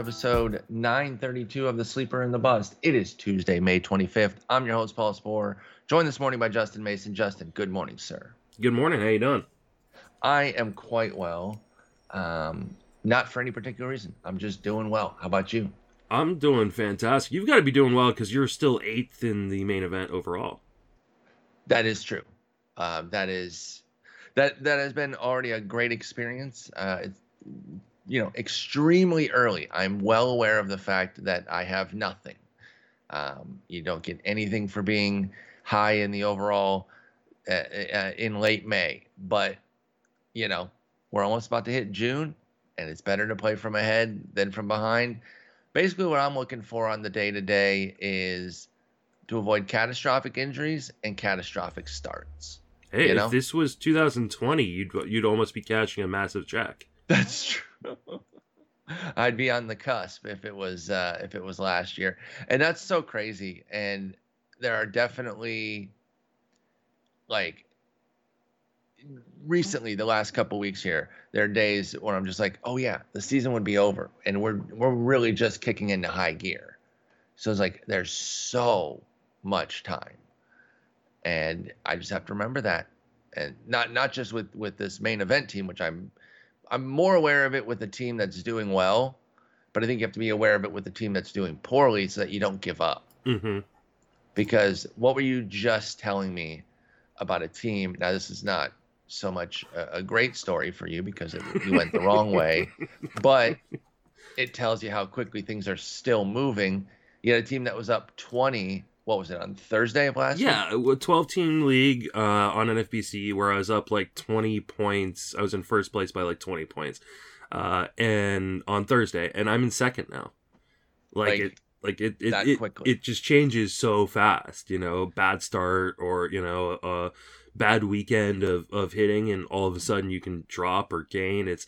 episode 932 of The Sleeper and the Bust. It is Tuesday, May 25th. I'm your host, Paul Sporer, joined this morning by Justin Mason. Justin, good morning, sir. Good morning. How you doing? I am quite well. Um, not for any particular reason. I'm just doing well. How about you? I'm doing fantastic. You've got to be doing well because you're still eighth in the main event overall. That is true. Uh, that is that that has been already a great experience. Uh, it's you know extremely early. I'm well aware of the fact that I have nothing. Um, you don't get anything for being high in the overall uh, uh, in late May, but you know we're almost about to hit June, and it's better to play from ahead than from behind. Basically, what I'm looking for on the day to day is to avoid catastrophic injuries and catastrophic starts. Hey, You know? if this was 2020, you'd you'd almost be cashing a massive check. That's true. I'd be on the cusp if it was uh, if it was last year, and that's so crazy. And there are definitely like recently the last couple weeks here there are days where i'm just like oh yeah the season would be over. And we're we're really just kicking into high gear. So it's like there's so much time. And i just have to remember that. And not not just with with this main event team which i'm i'm more aware of it with a team that's doing well but i think you have to be aware of it with a team that's doing poorly so that you don't give up hmm because what were you just telling me about a team? Now, this is not so much a, a great story for you because it, you went the wrong way, but it tells you how quickly things are still moving. You had a team that was up 20. What was it on Thursday of last week? Yeah, a 12 team league uh, on NFBC where I was up like 20 points. I was in first place by like 20 points, uh, and on Thursday, and I'm in second now. Like, Like, it, like it, it, it, quickly. it just changes so fast. You know, bad start or you know a bad weekend of of hitting, and all of a sudden you can drop or gain. It's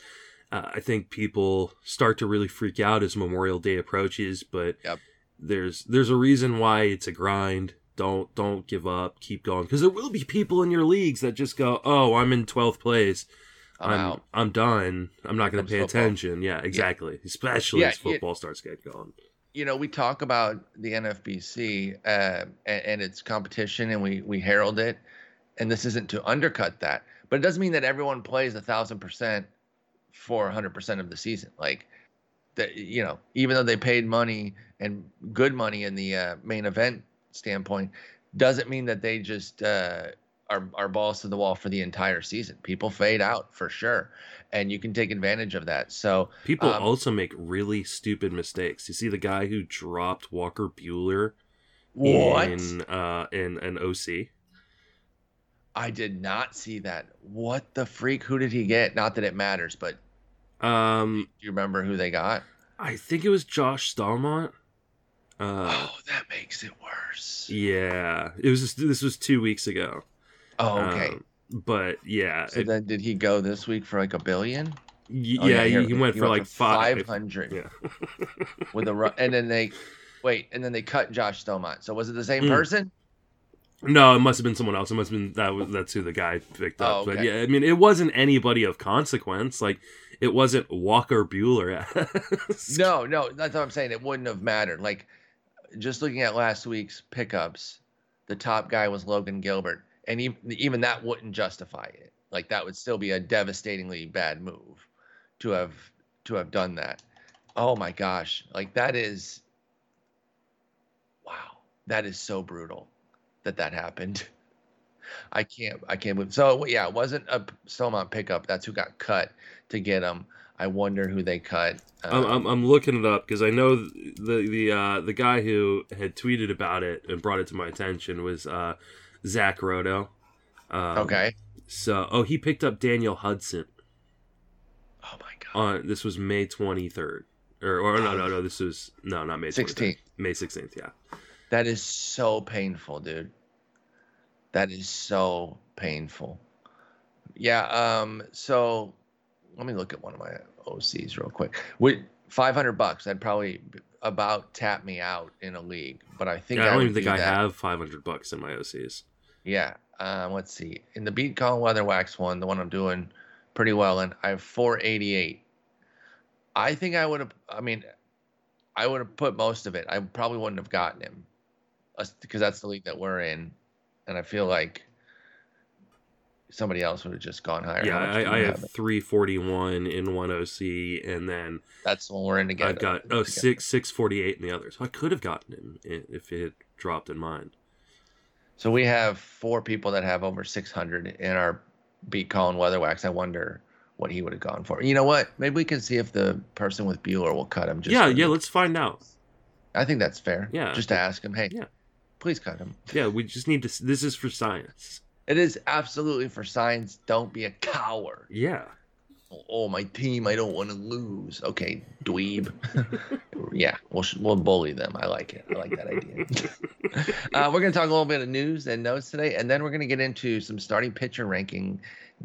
uh, I think people start to really freak out as Memorial Day approaches, but Yep. There's there's a reason why it's a grind. Don't don't give up. Keep going because there will be people in your leagues that just go, "Oh, I'm in twelfth place. I'm, I'm out. I'm done. I'm not going to pay football. attention." Yeah, exactly. Especially Yeah, as it- football starts getting going. you know, we talk about the NFBC uh, and, and its competition, and we we herald it, and this isn't to undercut that, but it doesn't mean that everyone plays a thousand percent for a hundred percent of the season. Like, that you know, even though they paid money and good money in the uh, main event standpoint, doesn't mean that they just uh, are are balls to the wall for the entire season. People fade out for sure, and you can take advantage of that. So People Um, also make really stupid mistakes. You see the guy who dropped Walker Buehler what? in uh in an OC. I did not see that. What the freak? Who did he get? Not that it matters, but Um, do you remember who they got? I think it was Josh Staumont. Uh, oh, that makes it worse. yeah, it was. Just, this was two weeks ago. Oh, okay. Um, but yeah, so it- then, did he go this week for like a billion? y- Oh, yeah, here- he, he went for like five hundred. Yeah. with a and then they wait, and then they cut Josh Staumont. So was it the same Mm. person? No, it must have been someone else. It must have been that. Was, that's who the guy picked up. Oh, But yeah, I mean, it wasn't anybody of consequence. Like, it wasn't Walker Buehler. No, no, that's what I'm saying. It wouldn't have mattered. Like, just looking at last week's pickups, the top guy was Logan Gilbert, and even, even that wouldn't justify it. Like, that would still be a devastatingly bad move to have to have done that. Oh my gosh, like that is, wow, that is so brutal that that happened. I can't, I can't believe. So yeah, it wasn't a Staumont pickup. That's who got cut to get him. I wonder who they cut. I'm, Um, I'm, I'm looking it up because I know the the uh, the guy who had tweeted about it and brought it to my attention was uh, Zach Roto. Um, okay. So, oh, he picked up Daniel Hudson Oh my god. on this was May 23rd, or or no no no this was no not May 23rd. 16th. May 16th. Yeah. That is so painful, dude. That is so painful. Yeah, um so let me look at one of my OCs real quick. With 500 bucks, I'd probably about tap me out in a league, but I think Yeah, I don't would even think do I that. have 500 bucks in my OCs. Yeah. Um, let's see. In the Beat Colin Weatherwax one, the one I'm doing pretty well in, I have 488. I think I would have. I mean, I would have put most of it. I probably wouldn't have gotten him because that's the league that we're in, and I feel like somebody else would have just gone higher. Yeah, How much do I, I have forty one in one OC, and then That's the one we're in together. I've got oh six 648 in the other. So I could have gotten him if it had dropped in mine. So we have four people that have over 600 in our beat Colin Weatherwax. I wonder what he would have gone for. You know what? Maybe we can see if the person with Buehler will cut him. Just yeah, yeah. Let's find out. I think that's fair. Yeah. Just to ask him, hey, Yeah. please cut him. Yeah, we just need to. This is for science. It is absolutely for science. Don't be a coward. Yeah. Oh, my team, I don't want to lose. Okay, dweeb. yeah, we'll we'll bully them. I like it. I like that idea. uh, we're going to talk a little bit of news and notes today, and then we're going to get into some starting pitcher ranking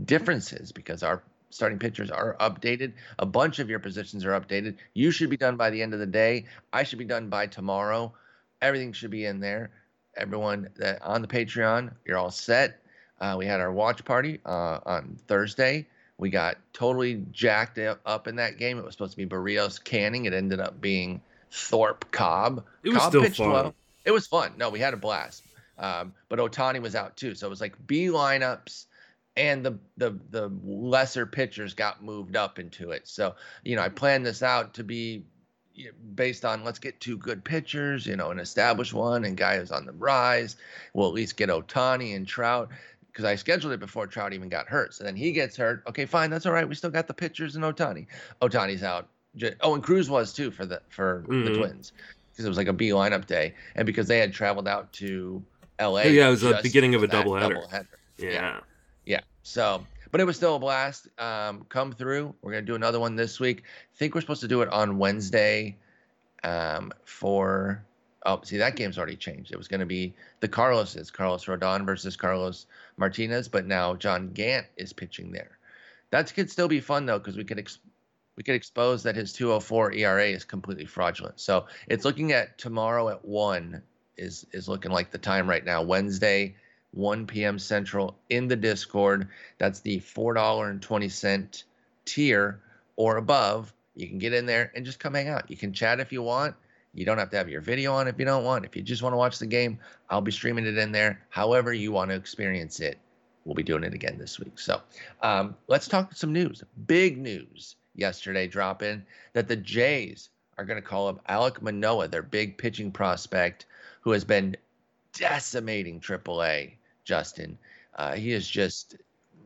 differences because our starting pitchers are updated. A bunch of your positions are updated. You should be done by the end of the day. I should be done by tomorrow. Everything should be in there. Everyone that on the Patreon, you're all set. Uh, we had our watch party uh, on Thursday. We got totally jacked up in that game. It was supposed to be Berrios Canning. It ended up being Thorpe Cobb. It was Cobb still pitched fun. well. It was fun. No, we had a blast. Um, but Ohtani was out too, so it was like B lineups, and the the the lesser pitchers got moved up into it. So you know, I planned this out to be based on let's get two good pitchers, you know, an established one and guy who's on the rise. We'll at least get Ohtani and Trout because I scheduled it before Trout even got hurt. So then he gets hurt. Okay, fine, that's all right. We still got the pitchers and Ohtani. Ohtani's out. Oh, and Cruz was too for the for the Mhm. Twins because it was like a B lineup day, and because they had traveled out to L.A. Yeah, it was the beginning of a doubleheader. doubleheader. Yeah. Yeah. So, but it was still a blast. Um, come through. We're gonna do another one this week. I think we're supposed to do it on Wednesday. Um, for oh, see that game's already changed. It was gonna be the Carloses, Carlos Rodon versus Carlos Martinez, but now John Gant is pitching there. That could still be fun though, because we could ex- we could expose that his 204 ERA is completely fraudulent. So it's looking at tomorrow at one is is looking like the time right now. Wednesday, 1 p.m. Central in the Discord. That's the four dollar and twenty cent tier or above. You can get in there and just come hang out. You can chat if you want. You don't have to have your video on if you don't want. If you just want to watch the game, I'll be streaming it in there. However you want to experience it, we'll be doing it again this week. So um, let's talk some news. Big news yesterday drop in that the Jays are going to call up Alek Manoah, their big pitching prospect, who has been decimating AAA. Justin, uh, he is just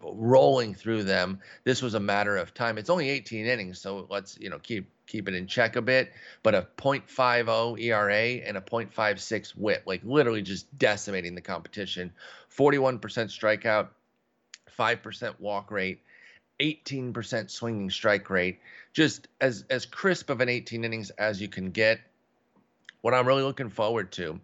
rolling through them. This was a matter of time. It's only 18 innings, so let's you know keep keep it in check a bit. But a .50 ERA and a .56 WHIP, like literally just decimating the competition. 41% strikeout, 5% walk rate. 18% swinging strike rate, just as as crisp of an 18 innings as you can get. What I'm really looking forward to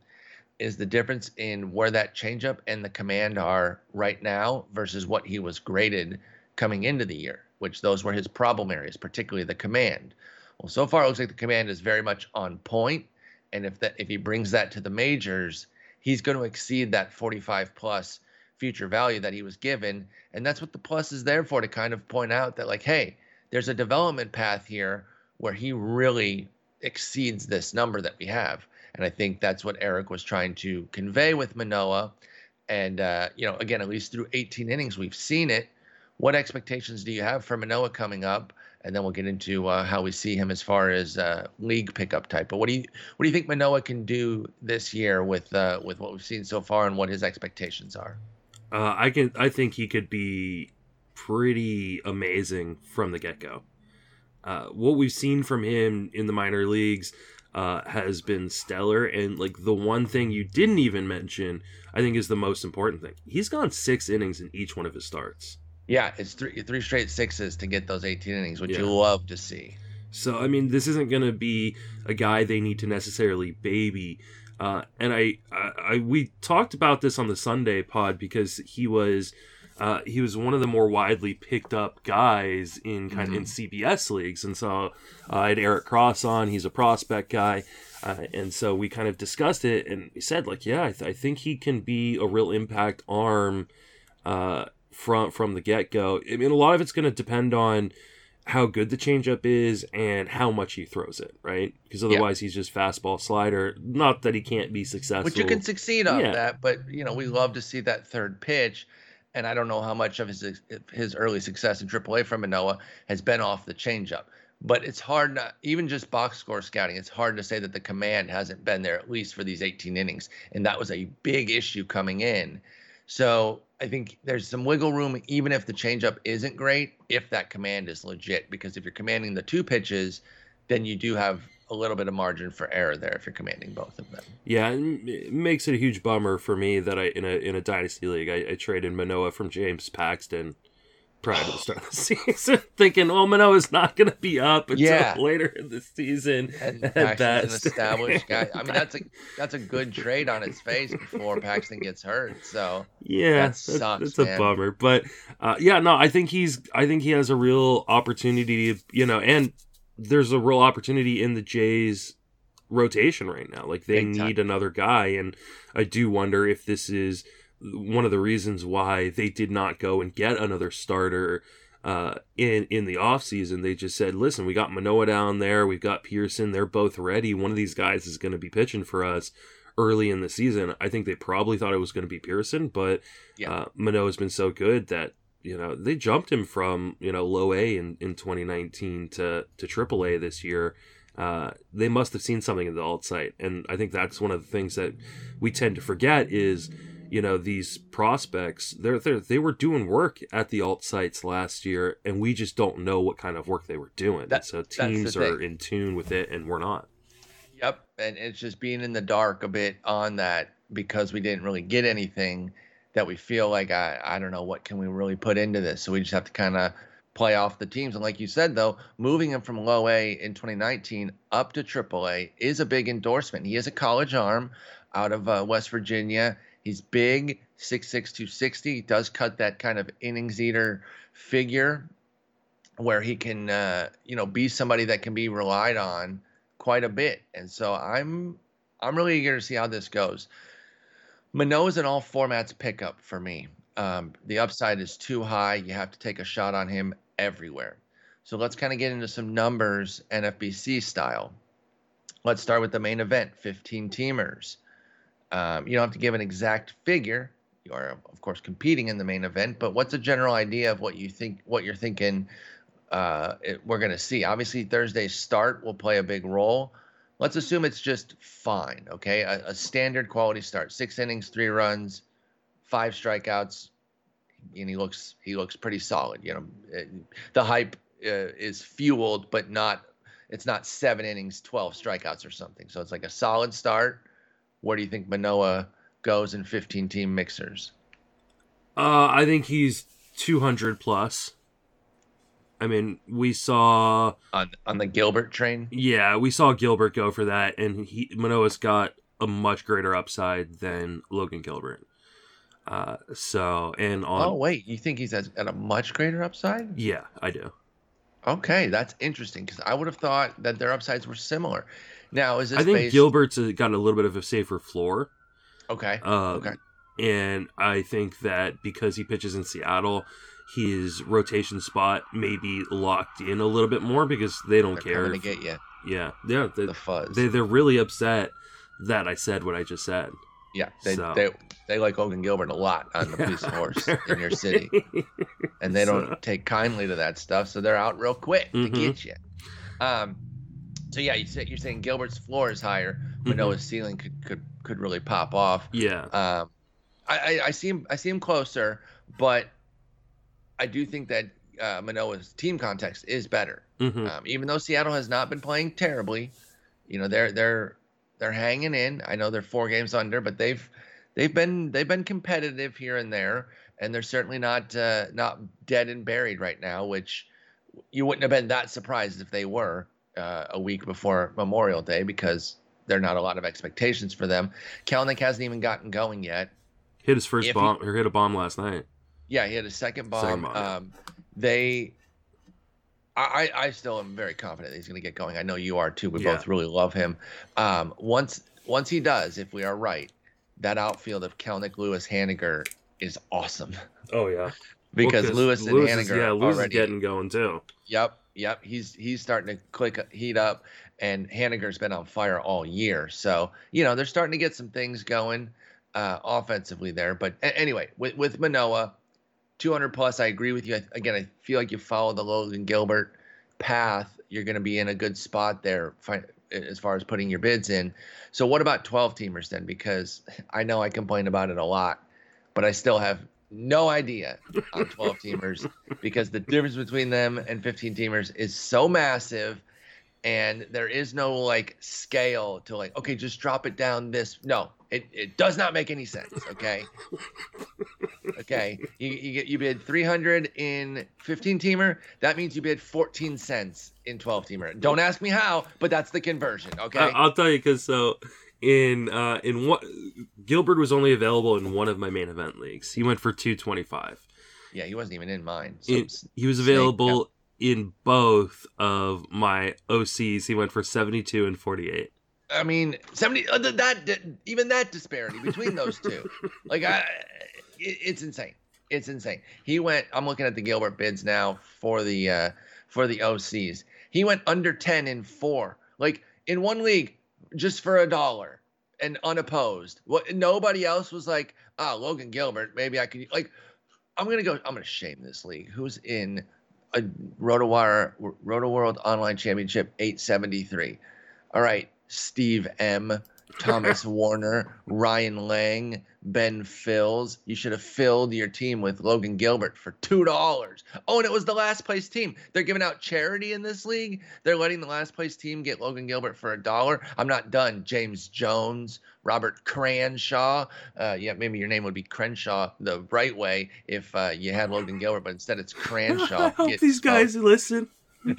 is the difference in where that changeup and the command are right now versus what he was graded coming into the year, which those were his problem areas, particularly the command. Well, so far it looks like the command is very much on point, and if that if he brings that to the majors, he's going to exceed that 45 plus future value that he was given, and that's what the plus is there for to kind of point out that like, hey, there's a development path here where he really exceeds this number that we have. And I think that's what Eric was trying to convey with Manoah. And, uh, you know, again, at least through 18 innings, we've seen it. What expectations do you have for Manoah coming up? And then we'll get into uh, how we see him as far as uh, league pickup type. But what do you what do you think Manoah can do this year with uh, with what we've seen so far and what his expectations are? Uh, I can. I think he could be pretty amazing from the get go. Uh, what we've seen from him in the minor leagues uh, has been stellar, and like the one thing you didn't even mention, I think is the most important thing. He's gone six innings in each one of his starts. Yeah, it's three three straight sixes to get those 18 innings, which Yeah. you love to see. So I mean, this isn't going to be a guy they need to necessarily baby. Uh, and I, I, I, we talked about this on the Sunday pod because he was, uh, he was one of the more widely picked up guys in kind of in CBS leagues, and so uh, I had Eric Cross on. He's a prospect guy, uh, and so we kind of discussed it, and he said like, yeah, I, th- I think he can be a real impact arm uh, from from the get go. I mean, a lot of it's going to depend on how good the changeup is and how much he throws it, right? Because otherwise, yeah. he's just fastball slider. Not that he can't be successful, but you can succeed on yeah. that. But you know, we love to see that third pitch, and I don't know how much of his his early success in AAA from Manoah has been off the changeup. But it's hard not even just box score scouting. It's hard to say that the command hasn't been there at least for these 18 innings, and that was a big issue coming in. So I think there's some wiggle room, even if the changeup isn't great, if that command is legit. Because if you're commanding the two pitches, then you do have a little bit of margin for error there if you're commanding both of them. Yeah, it makes it a huge bummer for me that I in a in a dynasty league I, I traded Manoah from James Paxton prior to the start of the season, thinking, "Oh, Manoah's not going to be up until yeah. later in the season." And Paxton's an established guy. I mean, that's a that's a good trade on its face before Paxton gets hurt. So yeah, that sucks. That's, a bummer, but uh, yeah, no, I think he's. I think he has a real opportunity. To, you know, and there's a real opportunity in the Jays rotation right now. Like they need another guy, and I do wonder if this is one of the reasons why they did not go and get another starter uh, in in the offseason. They just said, listen, we got Manoah down there, we've got Pearson, they're both ready. One of these guys is going to be pitching for us early in the season. I think they probably thought it was going to be Pearson, but yeah. uh, Manoah's been so good that you know they jumped him from you know low A in, in 2019 to to Triple A this year. Uh, they must have seen something in the alt site, and I think that's one of the things that we tend to forget is you know these prospects they're, they're they were doing work at the alt sites last year and we just don't know what kind of work they were doing. That, so teams are in tune with it and we're not. Yep and it's just being in the dark a bit on that because we didn't really get anything that we feel like i i don't know what can we really put into this so we just have to kind of play off the teams and like you said though moving him from low a in 2019 up to triple a is a big endorsement he is a college arm out of uh, west virginia He's big, 6'6", 260. He does cut that kind of innings eater figure where he can, uh, you know, be somebody that can be relied on quite a bit. And so I'm I'm really eager to see how this goes. Manoah's an all formats pickup for me. Um, the upside is too high. You have to take a shot on him everywhere. So let's kind of get into some numbers, NFBC style. Let's start with the main event 15 teamers. Um, you don't have to give an exact figure. You are, of course, competing in the main event, but what's a general idea of what you think, what you're thinking uh, it, we're going to see? Obviously, Thursday's start will play a big role. Let's assume it's just fine, okay? A, a standard quality start, six innings, three runs, five strikeouts, and he looks he looks pretty solid. You know, it, the hype uh, is fueled, but not it's not seven innings, twelve strikeouts or something. So it's like a solid start where do you think Manoah goes in 15 team mixers? Uh, I think he's 200 plus. I mean, we saw on on the Gilbert train. Yeah, we saw Gilbert go for that, and he Manoah's got a much greater upside than Logan Gilbert. Uh, so and on. Oh wait, you think he's at, at a much greater upside? Yeah, I do. Okay, that's interesting because I would have thought that their upsides were similar. Now, is this? I think based... Gilbert's got a little bit of a safer floor. Okay. Um, okay. And I think that because he pitches in Seattle, his rotation spot may be locked in a little bit more because they don't They're care. to get you. Yeah, yeah. They, the fuzz. They they're really upset that I said what I just said. Yeah, they so. they, they like Logan Gilbert a lot on the police force in your city, and they don't so. take kindly to that stuff. So they're out real quick mm-hmm. to get you. Um, so yeah, you said you're saying Gilbert's floor is higher, but mm-hmm. Noah's ceiling could could could really pop off. Yeah. Um, I, I, I see him I see him closer, but I do think that uh, Manoah's team context is better. Mm-hmm. Um, even though Seattle has not been playing terribly, you know they're they're they're hanging in. I know they're four games under, but they've they've been they've been competitive here and there, and they're certainly not uh, not dead and buried right now. Which you wouldn't have been that surprised if they were uh, a week before Memorial Day because there are not a lot of expectations for them. Kelenic hasn't even gotten going yet. Hit his first if bomb he, or hit a bomb last night. Yeah, he had a second bomb. Second bomb um, They, I, I still am very confident he's going to get going. I know you are too. We yeah. both really love him. Um, once once he does, if we are right, that outfield of Kelenic, Lewis, Haniger is awesome. Oh yeah, because well, Lewis and Lewis Haniger is, yeah, Lewis already is getting going too. Yep, yep. He's he's starting to click heat up, and Haniger's been on fire all year. So you know they're starting to get some things going uh, offensively there. But anyway, with with Manoah, 200 plus, I agree with you. I, again, I feel like you follow the Logan Gilbert path, you're going to be in a good spot there fi- as far as putting your bids in. So what about 12 teamers then? Because I know I complain about it a lot, but I still have no idea on 12 teamers because the difference between them and 15 teamers is so massive and there is no like scale to like okay just drop it down this no it, it does not make any sense okay okay you, you get you bid 300 in 15 teamer that means you bid 14 cents in 12 teamer don't ask me how but that's the conversion okay I, will tell you because so in uh in what Gilbert was only available in one of my main event leagues. He went for 225. yeah he wasn't even in mine so In- he was available in both of my OCs. He went for 72 and 48. I mean, seventy. Uh, th- that, that even that disparity between those two, like I, it, it's insane. It's insane. He went. I'm looking at the Gilbert bids now for the uh for the OCs. He went under ten in four. Like in one league, just for a dollar and unopposed. What? Nobody else was like, ah, Logan Gilbert. Maybe I could like. I'm gonna go. I'm gonna shame this league. Who's in a RotoWire Roto World Online Championship 873? All right, Steve M, Thomas Warner, Ryan Lang, Ben Fills. You should have filled your team with Logan Gilbert for two dollars. Oh, and it was the last place team. They're giving out charity in this league. They're letting the last place team get Logan Gilbert for a dollar. I'm not done. James Jones, Robert Cranshaw. Uh, yeah, maybe your name would be Crenshaw the right way if uh, you had Logan Gilbert, but instead it's Cranshaw. I hope Get these guys listen.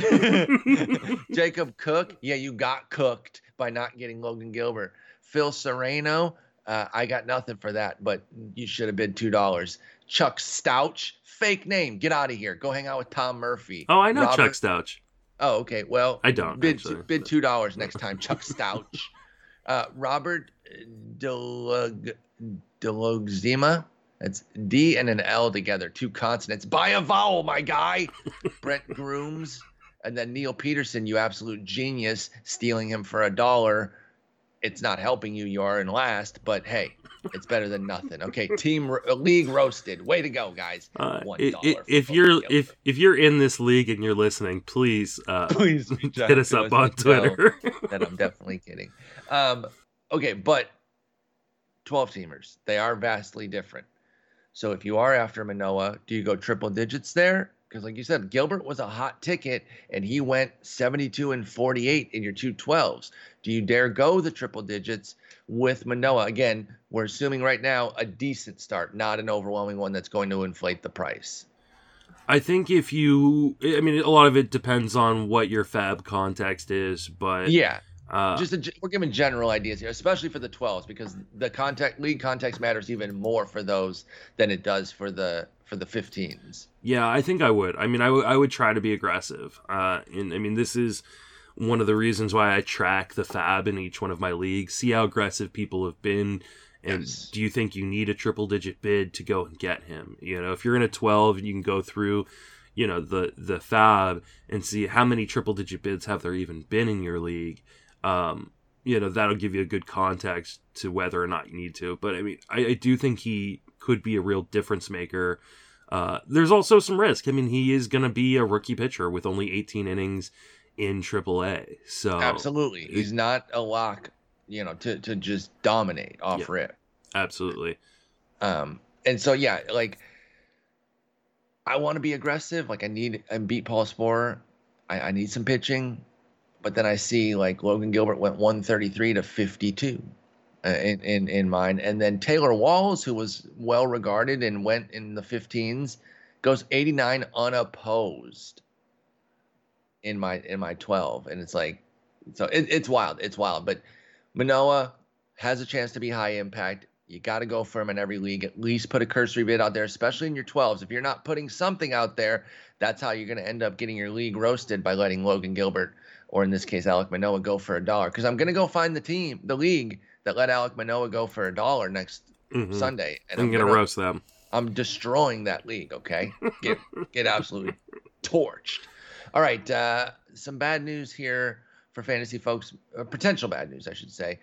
Jacob Cook, yeah, you got cooked by not getting Logan Gilbert. Phil Serrano, uh, I got nothing for that, but you should have bid two dollars. Chuck Stouch, fake name, get out of here. Go hang out with Tom Murphy. Oh, I know Robert- Chuck Stouch. Oh, okay. Well, I don't, bid actually. bid two dollars next time, Chuck Stouch. Uh, Robert Delug Delugzima. That's D and an L together, two consonants. By a vowel, my guy. Brent Grooms, and then Neil Peterson. You absolute genius, stealing him for a dollar. It's not helping you. You are in last, but hey, it's better than nothing. Okay, team ro- league roasted. Way to go, guys. Uh, One i- dollar i- for if you're if if you're in this league and you're listening, please uh, please hit us up on Twitter. that I'm definitely kidding. Um, okay, but 12 teamers, they are vastly different. So if you are after Manoah, do you go triple digits there? Because like you said, Gilbert was a hot ticket and he went 72 and 48 in your two 12s. Do you dare go the triple digits with Manoah? Again, we're assuming right now a decent start, not an overwhelming one that's going to inflate the price. I think if you, I mean, a lot of it depends on what your FAAB context is, but Yeah, uh, just a, we're giving general ideas here, especially for the 12s, because the contact league context matters even more for those than it does for the for the 15s. Yeah, I think I would. I mean, I, w- I would try to be aggressive. Uh, and I mean, this is one of the reasons why I track the FAAB in each one of my leagues, see how aggressive people have been. And Yes. do you think you need a triple digit bid to go and get him? You know, if you're in a 12 you can go through, you know, the, the FAAB and see how many triple digit bids have there even been in your league. Um, you know, that'll give you a good context to whether or not you need to. But I mean, I, I do think he could be a real difference maker. Uh, there's also some risk. I mean, he is going to be a rookie pitcher with only 18 innings in AAA. So Absolutely, he's not a lock, you know, to to just dominate off Yeah. rip. absolutely. Um, and so yeah, like I want to be aggressive. Like I need and beat Paul Sporer. I, I need some pitching, but then I see like Logan Gilbert went 133 to 52 uh, Uh, in, in in mine, and then Taylor Walls, who was well regarded and went in the 15s, goes 89 unopposed in my in my 12, and it's like so it, it's wild. It's wild, but Manoah has a chance to be high impact. You got to go for him in every league. At least put a cursory bid out there, especially in your 12s. If you're not putting something out there, that's how you're going to end up getting your league roasted by letting Logan Gilbert, or in this case, Alek Manoah, go for a dollar. Because I'm going to go find the team, the league that let Alek Manoah go for a dollar next Mhm. Sunday, and I'm, going to gonna- roast them. I'm destroying that league. Okay, get get absolutely torched. All right, uh, some bad news here for fantasy folks, uh, potential bad news, I should say,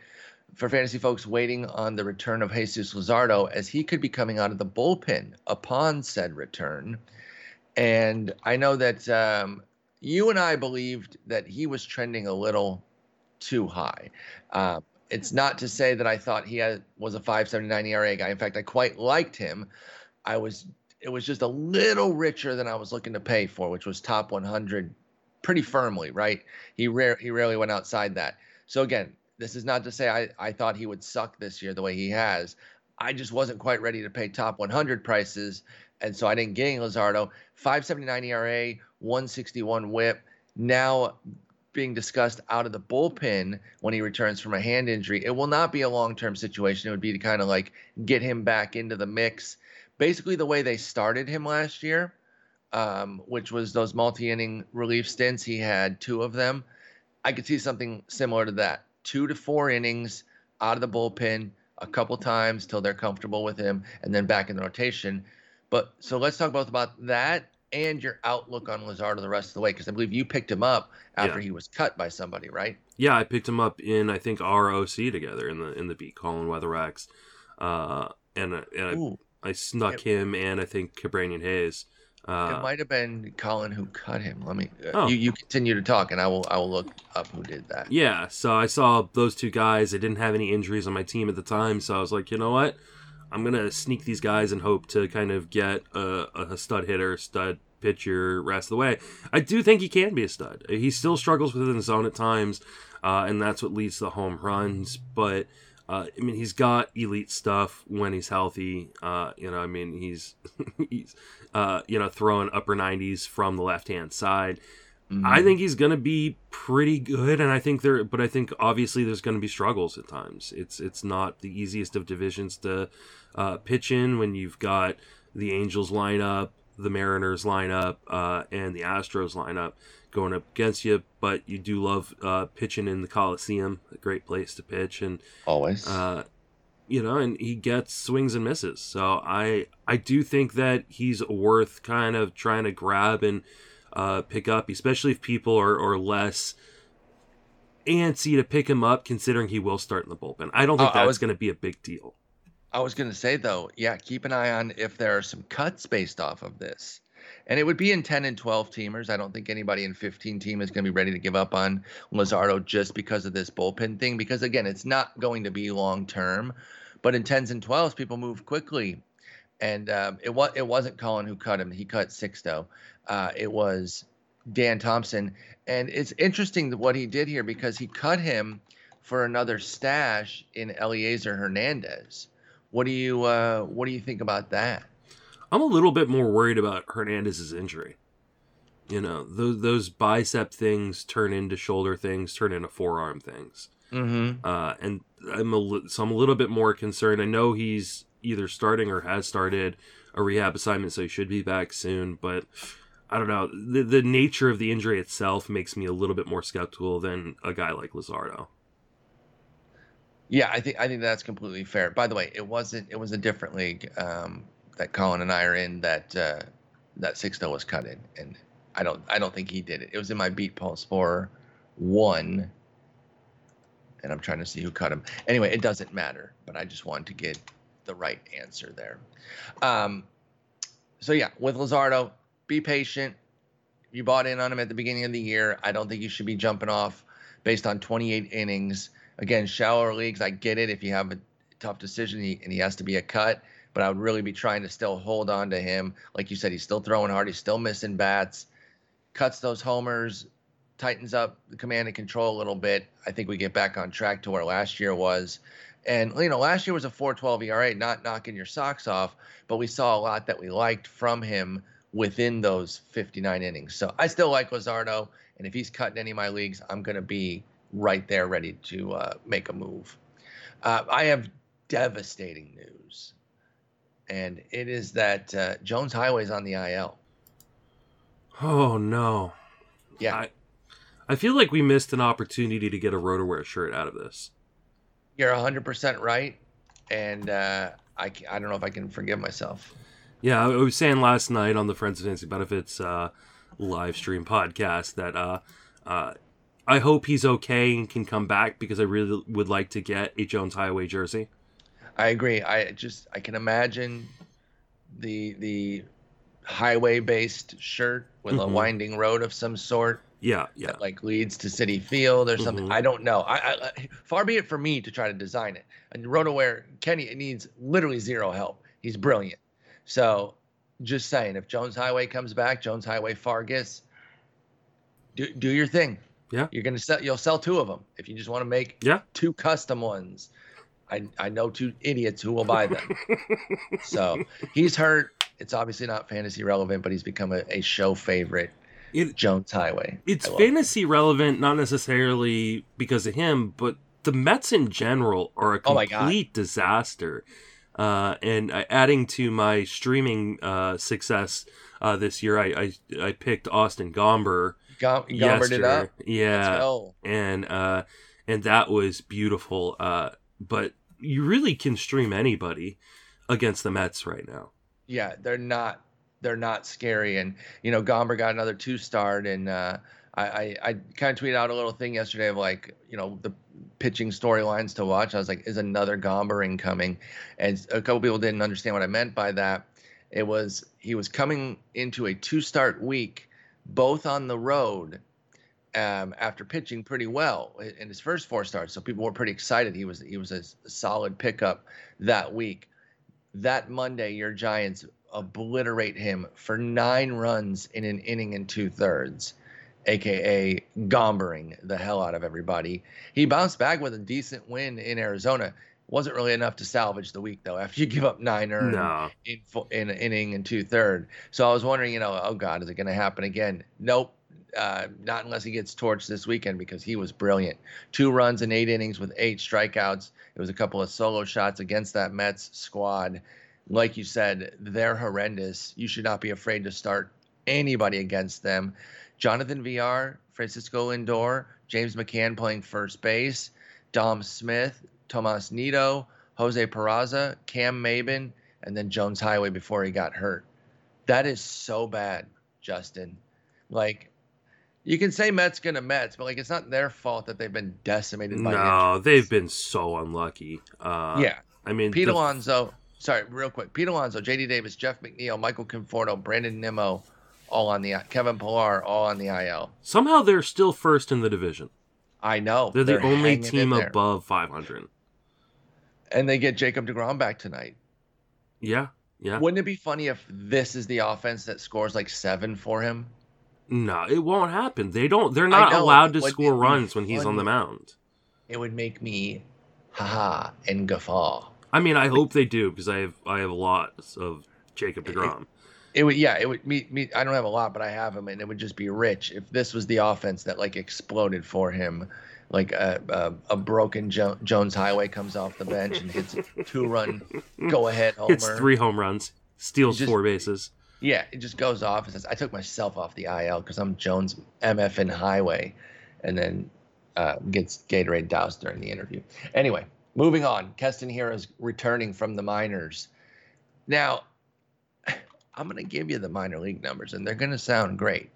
for fantasy folks waiting on the return of Jesus Luzardo, as he could be coming out of the bullpen upon said return. And I know that um, you and I believed that he was trending a little too high. Uh, it's not to say that I thought he had, was a 5.79 ERA guy. In fact, I quite liked him. I was it was just a little richer than I was looking to pay for, which was top 100 pretty firmly, right? He rare he rarely went outside that. So again, this is not to say I, I thought he would suck this year the way he has. I just wasn't quite ready to pay top 100 prices, and so I didn't get Luzardo. 5.79 ERA, 161 WHIP. Now being discussed out of the bullpen when he returns from a hand injury. It will not be a long term situation. It would be to kind of like get him back into the mix. Basically, the way they started him last year, um, which was those multi inning relief stints, he had two of them. I could see something similar to that two to four innings out of the bullpen a couple times till they're comfortable with him and then back in the rotation. But so let's talk both about that and your outlook on Luzardo the rest of the way because I believe you picked him up after yeah. he was cut by somebody, right? Yeah, I picked him up in I think ROC together in the in the beat Colin Weatherwax, uh, and, uh, and I, I, snuck it, him and I think Ke'Bryan Hayes. Uh, it might have been Colin who cut him. Let me. Uh, oh. You you continue to talk, and I will I will look up who did that. Yeah, so I saw those two guys. I didn't have any injuries on my team at the time, so I was like, you know what, I'm gonna sneak these guys and hope to kind of get a, a stud hitter, stud pitcher rest of the way. I do think he can be a stud. He still struggles within the zone at times, uh, and that's what leads to the home runs. But uh, I mean, he's got elite stuff when he's healthy. Uh, you know, I mean, he's he's uh, you know throwing upper 90s from the left hand side. Mm-hmm. I think he's going to be pretty good, and I think there, but I think obviously there's going to be struggles at times. It's it's not the easiest of divisions to uh, pitch in when you've got the Angels lineup, the Mariners lineup uh, and the Astros lineup going up against you. But you do love uh, pitching in the Coliseum, a great place to pitch, and always, uh, you know, and he gets swings and misses. So I I do think that he's worth kind of trying to grab and uh, pick up, especially if people are, are less antsy to pick him up, considering he will start in the bullpen. I don't think oh, that's was... going to be a big deal. I was going to say though, yeah, keep an eye on if there are some cuts based off of this. And it would be in 10 and 12 teamers. I don't think anybody in 15 team is going to be ready to give up on Luzardo just because of this bullpen thing. Because again, it's not going to be long term. But in 10s and 12s, people move quickly. And um, it was it wasn't Colin who cut him. He cut Sixto. Uh, it was Dan Thompson. And it's interesting what he did here because he cut him for another stash in Elieser Hernandez. What do you uh, what do you think about that? I'm a little bit more worried about Hernandez's injury. You know, those those bicep things turn into shoulder things, turn into forearm things. Mm-hmm. Uh, and I'm a, so I'm a little bit more concerned. I know he's either starting or has started a rehab assignment, so he should be back soon. But I don't know. The the nature of the injury itself makes me a little bit more skeptical than a guy like Luzardo. Yeah, I think I think that's completely fair. By the way, it wasn't. It was a different league um, that Colin and I are in. That uh, that Sixto was cut in, and I don't. I don't think he did it. It was in my beat pulse for one, and I'm trying to see who cut him. Anyway, it doesn't matter. But I just wanted to get the right answer there. Um, so yeah, with Luzardo, be patient. You bought in on him at the beginning of the year. I don't think you should be jumping off based on 28 innings again, shallower leagues, I get it if you have a tough decision and he has to be a cut, but I would really be trying to still hold on to him. Like you said, he's still throwing hard, he's still missing bats, cuts those homers, tightens up the command and control a little bit. I think we get back on track to where last year was. And you know, last year was a 4.12 ERA, not knocking your socks off, but we saw a lot that we liked from him within those 59 innings. So I still like Luzardo, and if he's cutting any of my leagues, I'm going to be right there, ready to uh, make a move. Uh, I have devastating news, and it is that uh, Jones Highway's on the IL. Oh no! Yeah, I, I feel like we missed an opportunity to get a RotoWear shirt out of this. You're 100% right, and uh, I I don't know if I can forgive myself. Yeah, I was saying last night on the Friends of Fantasy Benefits uh, live stream podcast that uh, uh, I hope he's okay and can come back because I really would like to get a Jones Highway jersey. I agree. I just I can imagine the the highway based shirt with mm-hmm. a winding road of some sort. Yeah, yeah. That, like leads to Citi Field or something. Mm-hmm. I don't know. I, I, far be it for me to try to design it. And RotoWear Kenny it needs literally zero help. He's brilliant. So, just saying, if Jones Highway comes back, Jones Highway Fargas, do do your thing. Yeah. You're gonna sell. You'll sell two of them if you just want to make yeah two custom ones. I I know two idiots who will buy them. so he's hurt. It's obviously not fantasy relevant, but he's become a, a show favorite. It, Jones Highway. It's fantasy it. relevant, not necessarily because of him, but the Mets in general are a oh complete oh disaster. Uh, and uh, adding to my streaming uh, success uh, this year, I, I, I picked Austin Gomber. Gom- Gombered it up. Yeah, and uh, and that was beautiful. Uh, but you really can stream anybody against the Mets right now. Yeah, they're not they're not scary. And you know, Gomber got another two start, and uh, I I, I kind of tweeted out a little thing yesterday of like you know the pitching storylines to watch. I was like, is another Gomber incoming? And a couple people didn't understand what I meant by that. It was he was coming into a two start week, both on the road um, after pitching pretty well in his first four starts. So people were pretty excited. He was he was a, solid pickup that week. That Monday, your Giants obliterate him for nine runs in an inning and two thirds, aka gombering the hell out of everybody. He bounced back with a decent win in Arizona. Wasn't really enough to salvage the week though. After you give up nine earned no. in, in an inning and two third, so I was wondering, you know, oh God, is it going to happen again? Nope uh, not unless he gets torched this weekend because he was brilliant. Two runs in eight innings with eight strikeouts. It was a couple of solo shots against that Mets squad. Like you said, they're horrendous. You should not be afraid to start anybody against them. Jonathan Villar, Francisco Lindor, James McCann playing first base, Dom Smith, Tomas Nido, Jose Peraza, Cam Maybin, and then Jones Highway before he got hurt. That is so bad, Justin. Like you can say Mets gonna Mets, but like it's not their fault that they've been decimated by. No, they've been so unlucky. Uh, yeah, I mean, Pete the... Alonso. Sorry, real quick. Pete Alonso, J.D. Davis, Jeff McNeil, Michael Conforto, Brandon Nimmo, all on the Kevin Pillar, all on the IL. Somehow they're still first in the division. I know. They're, they're the only team above 500. And they get Jacob DeGrom back tonight. Yeah, yeah. Wouldn't it be funny if this is the offense that scores like seven for him? No, it won't happen. They don't. They're not allowed to score runs when he's on the mound. It would make me, haha, and guffaw. I mean, I hope they do because I have I have lots of Jacob Degrom. It, it would, yeah, it would. Me, me, I don't have a lot, but I have him, and it would just be rich if this was the offense that like exploded for him, like a a, a broken jo- Jones Highway comes off the bench and hits a two run go ahead homer. It's three home runs, steals just, four bases. Yeah, it just goes off and says, "I took myself off the IL because I'm Jones MF in Highway," and then uh, gets Gatorade doused during the interview. Anyway, moving on. Keston Hiura's returning from the minors. Now, I'm going to give you the minor league numbers, and they're going to sound great,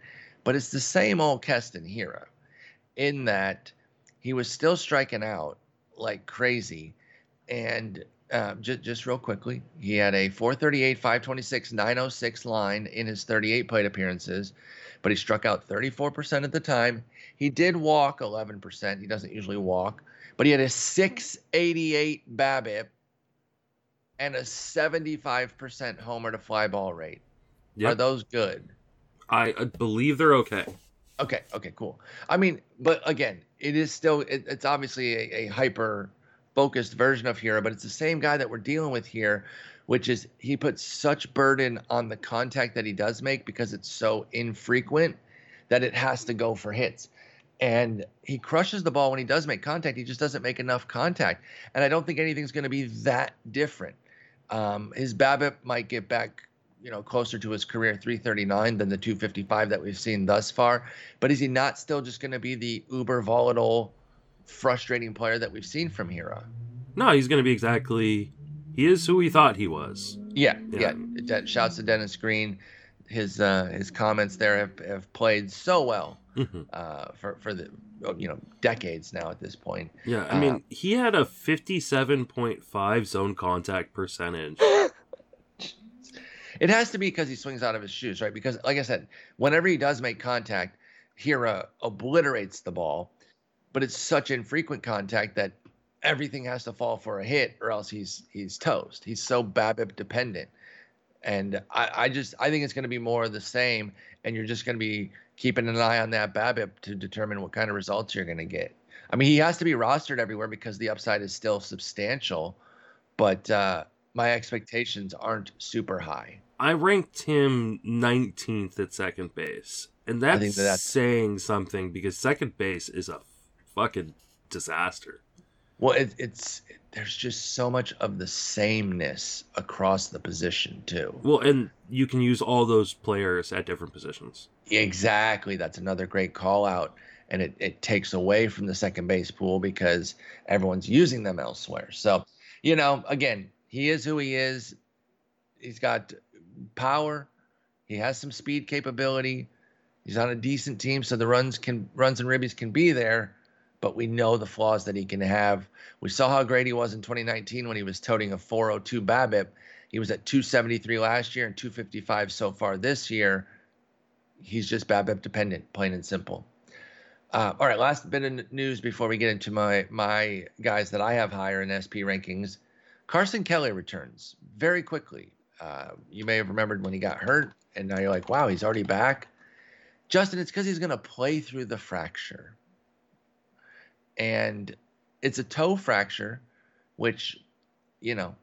but it's the same old Keston Hiura in that he was still striking out like crazy, and uh, just, just real quickly, he had a 438, 526, 906 line in his 38 plate appearances, but he struck out 34% of the time. He did walk 11%. He doesn't usually walk, but he had a 688 BABIP and a 75% homer to fly ball rate. Yep. Are those good? I, believe they're okay. Okay. Okay. Cool. I mean, but again, it is still it, it's obviously a, a hyper focused version of Hiura, but it's the same guy that we're dealing with here, which is he puts such burden on the contact that he does make because it's so infrequent that it has to go for hits. And he crushes the ball when he does make contact. He just doesn't make enough contact. And I don't think anything's going to be that different. Um, his BABIP might get back, you know, closer to his career 339 than the 255 that we've seen thus far. But is he not still just going to be the uber volatile frustrating player that we've seen from Hiura? No, he's going to be exactly. He is who he thought he was. Yeah, yeah. yeah. Shouts to Dennis Green. his uh, his comments there have, have played so well Mhm. uh, for for the you know decades now at this point. Yeah, I Uh, mean, he had a 57.5 zone contact percentage. It has to be because he swings out of his shoes, right? Because, like I said, whenever he does make contact, Hiura obliterates the ball, but it's such infrequent contact that everything has to fall for a hit, or else he's he's toast. He's so BABIP dependent, and I, I just I think it's going to be more of the same, and you're just going to be keeping an eye on that BABIP to determine what kind of results you're going to get. I mean, he has to be rostered everywhere because the upside is still substantial, but uh, my expectations aren't super high. I ranked him 19th at second base. And that's, that that's- saying something because second base is a fucking disaster. Well, it, it's there's just so much of the sameness across the position too. Well, and you can use all those players at different positions. Exactly, that's another great call out, and it it takes away from the second base pool because everyone's using them elsewhere. So, you know, again, he is who he is. He's got power. He has some speed capability. He's on a decent team, so the runs can runs and ribbies can be there. But we know the flaws that he can have. We saw how great he was in 2019 when he was toting a 402 BABIP. He was at 273 last year and 255 so far this year. He's just BABIP dependent, plain and simple. Uh, all right, last bit of news before we get into my my guys that I have higher in SP rankings. Carson Kelly returns very quickly. Uh, you may have remembered when he got hurt, and now you're like, wow, he's already back. Justin, it's because he's going to play through the fracture. And it's a toe fracture, which, you know,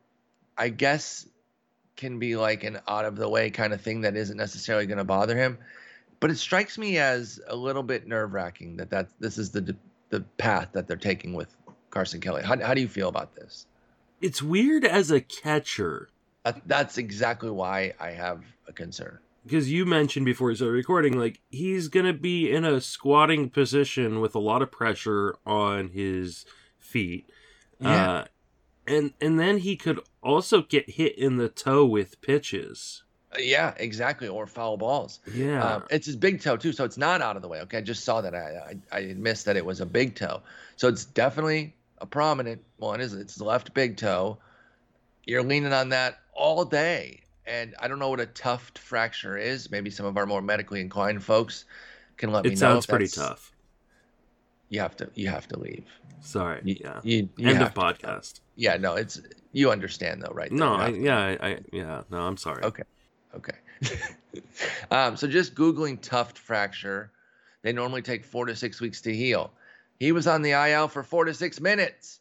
I guess can be like an out of the way kind of thing that isn't necessarily going to bother him. But it strikes me as a little bit nerve wracking that that this is the the path that they're taking with Carson Kelly. How, how do you feel about this? It's weird as a catcher that's exactly why I have a concern. Because you mentioned before we started recording, like he's gonna be in a squatting position with a lot of pressure on his feet. Yeah. Uh, and and then he could also get hit in the toe with pitches. Yeah, exactly. Or foul balls. Yeah. Um, it's his big toe too, so it's not out of the way. Okay, I just saw that. I I, I missed that it was a big toe, so it's definitely a prominent one. Is it's the left big toe. You're leaning on that all day, and I don't know what a tuft fracture is. Maybe some of our more medically inclined folks can let me know. it sounds pretty tough. You have to you have to leave. Sorry. You, yeah. You, you End of to. podcast. Yeah, no, it's you understand though, right? No, I, yeah, I, I, yeah, no, I'm sorry. Okay. Okay. um, so just Googling tuft fracture, they normally take four to six weeks to heal. He was on the IL for four to six minutes.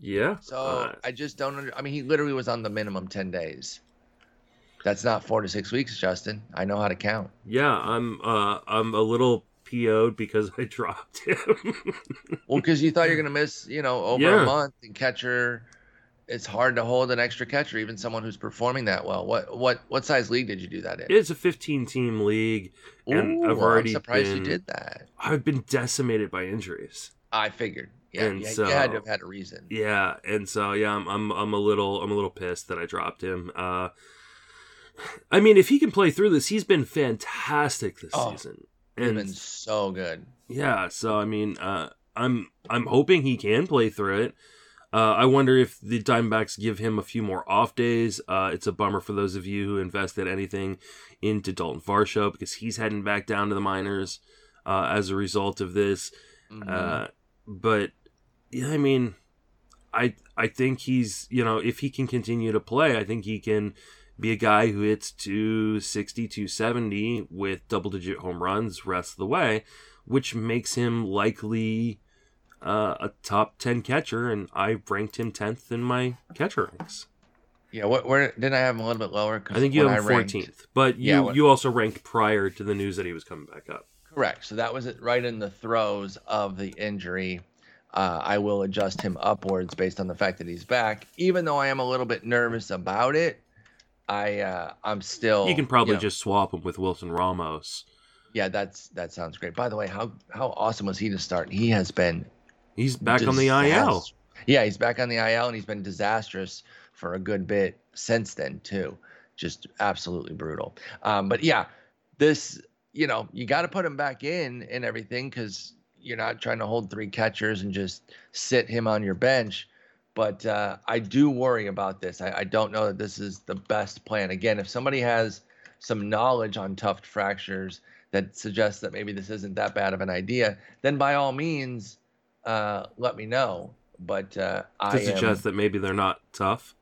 Yeah. So uh, I just don't under, I mean, he literally was on the minimum 10 days. That's not four to six weeks, Justin. I know how to count. yeah, I'm, uh, I'm a little PO'd because I dropped him. Well, because you thought you're going to miss, you know, over Yeah. a month and catcher. It's hard to hold an extra catcher, even someone who's performing that well. What what what size league did you do that in? it's a 15 team league. and Ooh, I've already I'm surprised you did that. I've been decimated by injuries. I figured. Yeah, And yeah so- you had to have had a reason. Yeah, and so yeah, I'm I'm I'm a little I'm a little pissed that I dropped him. Uh I mean, if he can play through this, he's been fantastic this Oh, season. And been so good. yeah, so I mean, uh I'm I'm hoping he can play through it. Uh, I wonder if the Diamondbacks give him a few more off days. Uh, it's a bummer for those of you who invested anything into Dalton Varsho because he's heading back down to the minors uh, as a result of this. Mhm. Uh, but yeah, I mean, I I think he's you know if he can continue to play, I think he can be a guy who hits 260, 270 with double digit home runs rest of the way, which makes him likely uh, a top 10 catcher, and I ranked him 10th in my catcher ranks. yeah, what where didn't I have him a little bit lower? 'Cause I think you when have him 14th, but you Yeah, what- you also ranked prior to the news that he was coming back up. Correct. So that was it right in the throes of the injury. Uh, I will adjust him upwards based on the fact that he's back. Even though I am a little bit nervous about it, I uh, I'm still. you can probably know, just swap him with Wilson Ramos. Yeah, that's that sounds great. By the way, how how awesome was he to start? He has been He's back on the IL. Yeah, he's back on the IL and he's been disastrous for a good bit since then too. just absolutely brutal. Um, but yeah, this you know you got to put him back in and everything because you're not trying to hold three catchers and just sit him on your bench. But uh, I do worry about this. I, I don't know that this is the best plan. Again, if somebody has some knowledge on tuft fractures that suggests that maybe this isn't that bad of an idea, then by all means, uh, let me know. But uh, I to suggest am, that maybe they're not tough.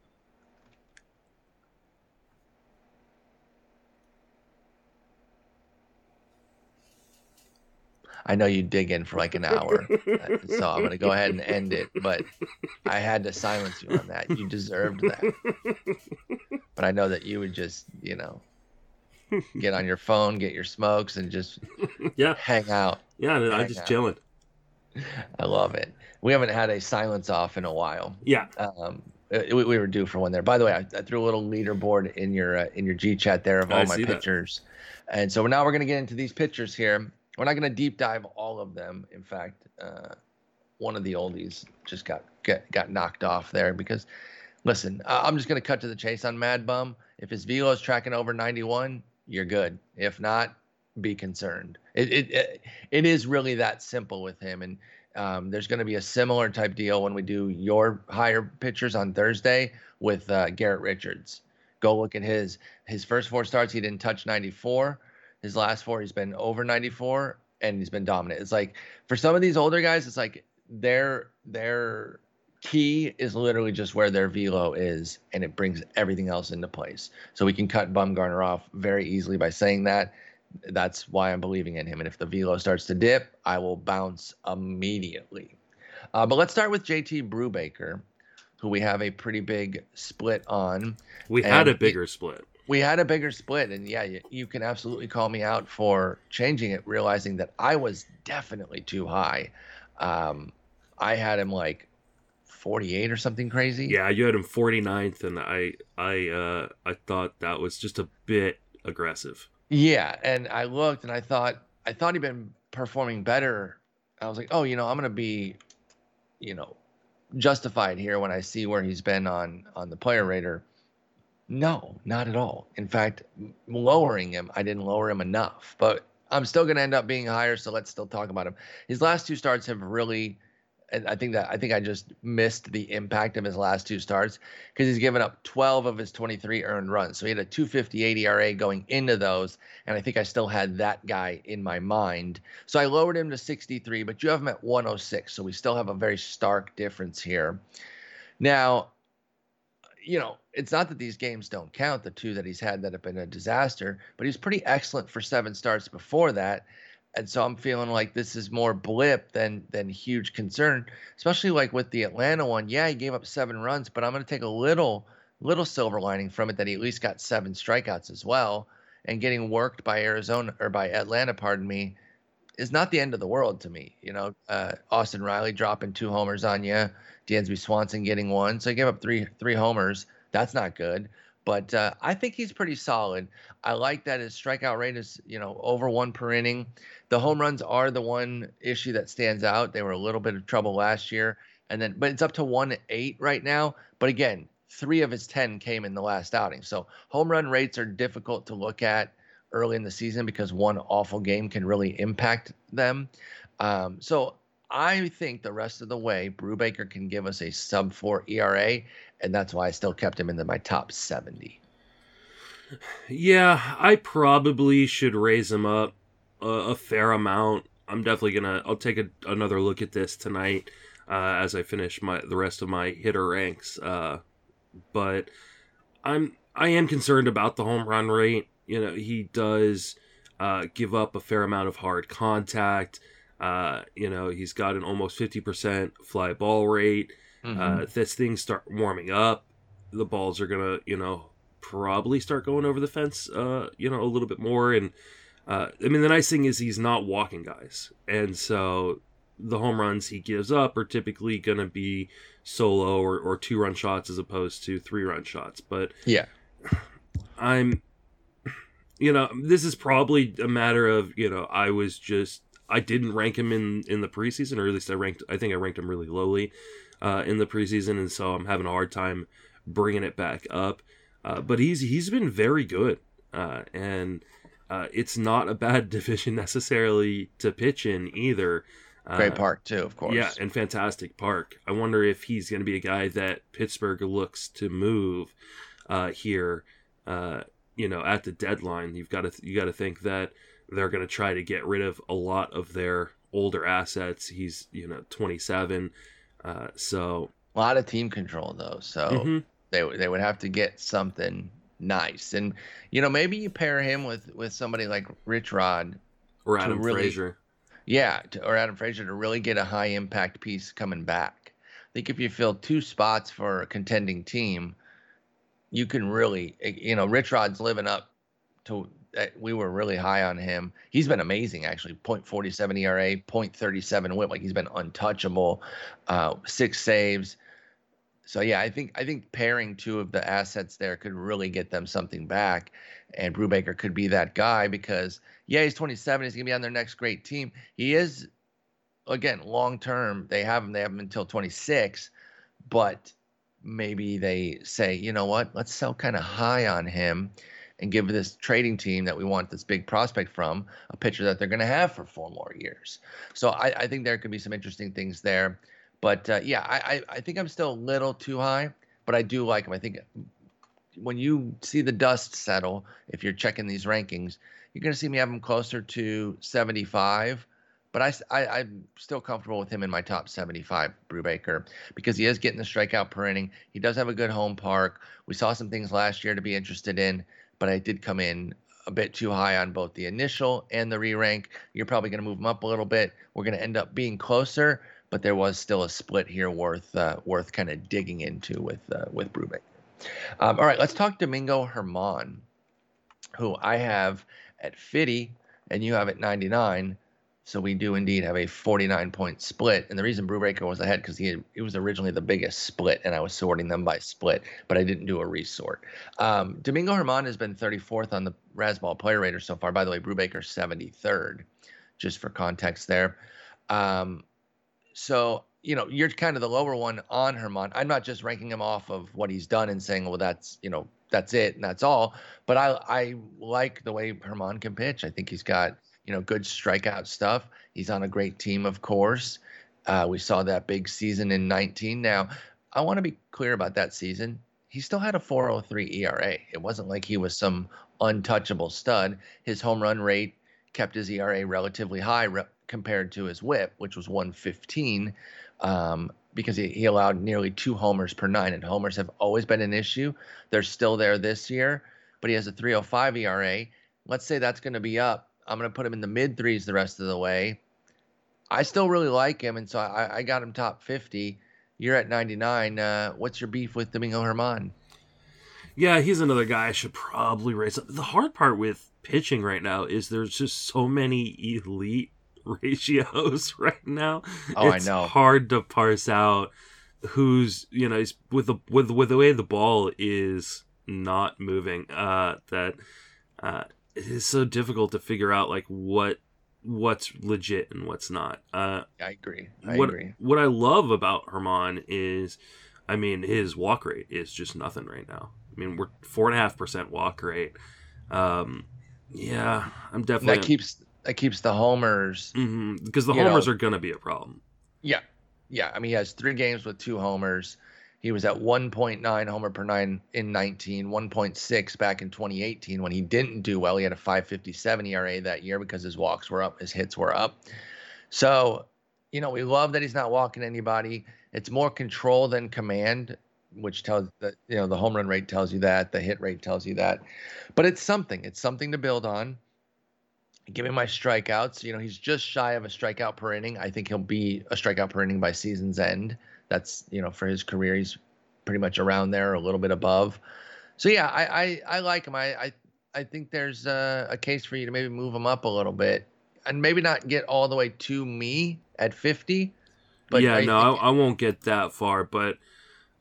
I know you dig in for like an hour, so I'm gonna go ahead and end it. But I had to silence you on that. You deserved that. But I know that you would just, you know, get on your phone, get your smokes, and just yeah hang out. Yeah, I'm just out. chilling. I love it. We haven't had a silence off in a while. Yeah. Um, we, we were due for one there. By the way, I, I threw a little leaderboard in your uh, in your G chat there of all I my pictures, that. and so now we're gonna get into these pictures here. We're not gonna deep dive all of them. In fact, uh, one of the oldies just got get, got knocked off there because, listen, I'm just gonna cut to the chase on Mad Bum. If his velo is tracking over 91, you're good. If not, be concerned. It it it is really that simple with him, and um, there's going to be a similar type deal when we do your higher pitchers on Thursday with uh, Garrett Richards. Go look at his his first four starts. He didn't touch 94. His last four, he's been over 94, and he's been dominant. It's like for some of these older guys, it's like their their key is literally just where their velo is, and it brings everything else into place. So we can cut Bumgarner off very easily by saying that. That's why I'm believing in him. And if the velo starts to dip, I will bounce immediately. Uh, but let's start with JT Brubaker, who we have a pretty big split on. We had a bigger it, split. We had a bigger split, and yeah, you, you can absolutely call me out for changing it, realizing that I was definitely too high. Um, I had him like 48 or something crazy. Yeah, you had him 49th, and I I uh, I thought that was just a bit aggressive. Yeah, and I looked and I thought I thought he'd been performing better. I was like, oh, you know, I'm gonna be, you know, justified here when I see where he's been on on the player rater. No, not at all. In fact, lowering him, I didn't lower him enough, but I'm still going to end up being higher. So let's still talk about him. His last two starts have really I think that I think I just missed the impact of his last two starts because he's given up 12 of his 23 earned runs. So he had a 258 ERA going into those, and I think I still had that guy in my mind. So I lowered him to 63, but you have him at 106. So we still have a very stark difference here. Now, you know, it's not that these games don't count, the two that he's had that have been a disaster, but he's pretty excellent for seven starts before that and so I'm feeling like this is more blip than than huge concern, especially like with the Atlanta one. Yeah, he gave up seven runs, but I'm going to take a little little silver lining from it that he at least got seven strikeouts as well. And getting worked by Arizona or by Atlanta, pardon me, is not the end of the world to me. You know, uh, Austin Riley dropping two homers on you, Dansby Swanson getting one, so he gave up three three homers. That's not good. But uh, I think he's pretty solid. I like that his strikeout rate is, you know, over one per inning. The home runs are the one issue that stands out. They were a little bit of trouble last year, and then but it's up to one eight right now. But again, three of his ten came in the last outing. So home run rates are difficult to look at early in the season because one awful game can really impact them. Um, so I think the rest of the way, Brubaker can give us a sub four ERA, and that's why I still kept him in the, my top 70. Yeah, I probably should raise him up a, a fair amount. I'm definitely gonna. I'll take a, another look at this tonight uh, as I finish my the rest of my hitter ranks. Uh, but I'm I am concerned about the home run rate. You know, he does uh, give up a fair amount of hard contact. Uh, you know, he's got an almost 50% fly ball rate. Mm-hmm. Uh, as things start warming up, the balls are gonna, you know, probably start going over the fence, uh, you know, a little bit more. And uh, I mean, the nice thing is he's not walking guys, and so the home runs he gives up are typically gonna be solo or, or two run shots as opposed to three run shots. But yeah, I'm, you know, this is probably a matter of you know I was just I didn't rank him in in the preseason, or at least I ranked. I think I ranked him really lowly uh, in the preseason, and so I'm having a hard time bringing it back up. uh, but he's he's been very good, uh, and uh, it's not a bad division necessarily to pitch in either. Great park too, of course. Yeah, and fantastic park. I wonder if he's going to be a guy that Pittsburgh looks to move here. You know, at the deadline, you've got to you got to think that they're going to try to get rid of a lot of their older assets. He's you know 27, uh, so a lot of team control though. So mm-hmm. they they would have to get something nice, and you know maybe you pair him with with somebody like Rich Rod or Adam really, Frazier. Yeah, to, or Adam Frazier to really get a high impact piece coming back. I think if you fill two spots for a contending team, you can really, eh, you know, Rich Rod's living up to we were really high on him. He's been amazing, actually. 0.47 ERA, 0.37 WHIP. Like he's been untouchable. Uh, six saves. So yeah, I think I think pairing two of the assets there could really get them something back, and Brubaker could be that guy because yeah, he's 27. He's gonna be on their next great team. He is, again, long term. They have him. They have him until 26, but maybe they say, you know what? Let's sell kind of high on him and give this trading team that we want this big prospect from a pitcher that they're going to have for four more years. So I, I, think there could be some interesting things there. But uh, yeah, I, I think I'm still a little too high, but I do like him. I think when you see the dust settle, if you're checking these rankings, you're going to see me have him closer to 75. But I, I, am still comfortable with him in my top 75, Brubaker, because he is getting the strikeout per inning. He does have a good home park. We saw some things last year to be interested in but I did come in a bit too high on both the initial and the re-rank. You're probably going to move them up a little bit. We're going to end up being closer, but there was still a split here worth uh, worth kind of digging into with uh, with Brubaker. Um, all right, let's talk Domingo Germán, who I have at 50 and you have at 99. So we do indeed have a 49 point split. And the reason Brubaker was ahead because he it was originally the biggest split, and I was sorting them by split, but I didn't do a resort. Um, Domingo Germán has been 34th on the Razzball player rater so far. By the way, Brubaker 73rd, just for context there. Um, so you know you're kind of the lower one on Germán. I'm not just ranking him off of what he's done and saying, well, that's you know that's it and that's all. But I I like the way Germán can pitch. I think he's got you know, good strikeout stuff. He's on a great team, of course. Uh, we saw that big season in 19. Now, I want to be clear about that season. He still had a 403 ERA. It wasn't like he was some untouchable stud. His home run rate kept his ERA relatively high re- compared to his whip, which was 115, um, because he, he allowed nearly two homers per nine. And homers have always been an issue. They're still there this year, but he has a 305 ERA. Let's say that's going to be up I'm going to put him in the mid threes the rest of the way. I still really like him, and so I, I got him top 50. You're at 99. Uh, what's your beef with Domingo Germán? Yeah, he's another guy I should probably raise up. The hard part with pitching right now is there's just so many elite ratios right now. Oh, it's I know. hard to parse out who's you know with the with with the way the ball is not moving. Uh, that uh, it is so difficult to figure out like what what's legit and what's not. Uh, I agree. I what, agree. What I love about Germán is, I mean, his walk rate is just nothing right now. I mean, we're four and a half percent walk rate. Um, yeah, I'm definitely that keeps that keeps the homers mm-hmm, because the homers know, are going to be a problem. Yeah, yeah. I mean, he has three games with two homers. He was at 1.9 homer per nine in 19, 1.6 back in 2018 when he didn't do well. He had a 557 ERA that year because his walks were up, his hits were up. So, you know, we love that he's not walking anybody. It's more control than command, which tells that, you know, the home run rate tells you that, the hit rate tells you that. But it's something, it's something to build on. Give me my strikeouts. You know, he's just shy of a strikeout per inning. I think he'll be a strikeout per inning by season's end that's you know for his career he's pretty much around there, a little bit above. So yeah, I I, I like him. I, I I think there's a, a case for you to maybe move him up a little bit, and maybe not get all the way to me at 50. But yeah, I no, I, I, won't get that far. But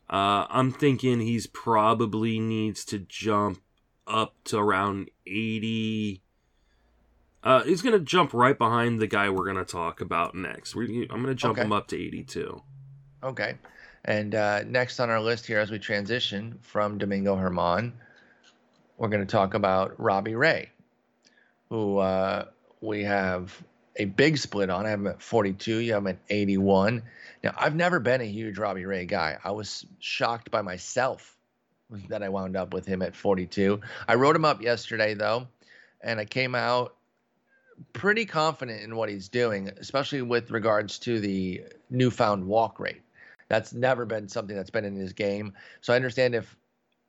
uh, I'm thinking he's probably needs to jump up to around 80. Uh, he's gonna jump right behind the guy we're gonna talk about next. We're, I'm gonna jump okay. him up to 82. Okay. And uh, next on our list here, as we transition from Domingo Germán, we're going to talk about Robbie Ray, who uh, we have a big split on. I have him at 42. You have him at 81. Now, I've never been a huge Robbie Ray guy. I was shocked by myself that I wound up with him at 42. I wrote him up yesterday, though, and I came out pretty confident in what he's doing, especially with regards to the newfound walk rate. That's never been something that's been in his game. So I understand if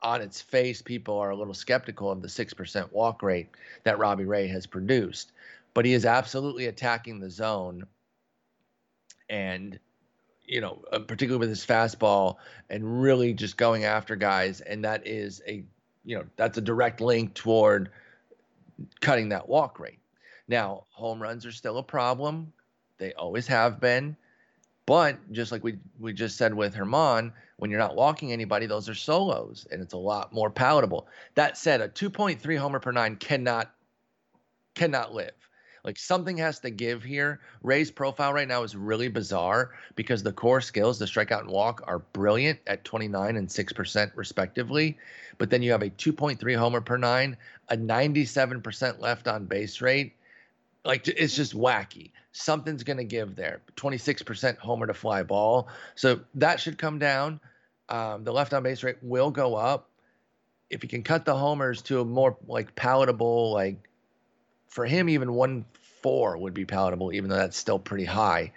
on its face people are a little skeptical of the 6% walk rate that Robbie Ray has produced, but he is absolutely attacking the zone and you know, uh, particularly with his fastball and really just going after guys and that is a you know, that's a direct link toward cutting that walk rate. Now, home runs are still a problem. They always have been. But just like we we just said with Germán, when you're not walking anybody, those are solos, and it's a lot more palatable. That said, a 2.3 homer per nine cannot cannot live. Like something has to give here. Ray's profile right now is really bizarre because the core skills, the strikeout and walk, are brilliant at 29 and 6% respectively. But then you have a 2.3 homer per nine, a 97% left on base rate, like it's just wacky. Something's going to give there. 26% homer to fly ball. So that should come down. Um, the left on base rate will go up. If you can cut the homers to a more like palatable, like for him, even one four would be palatable, even though that's still pretty high.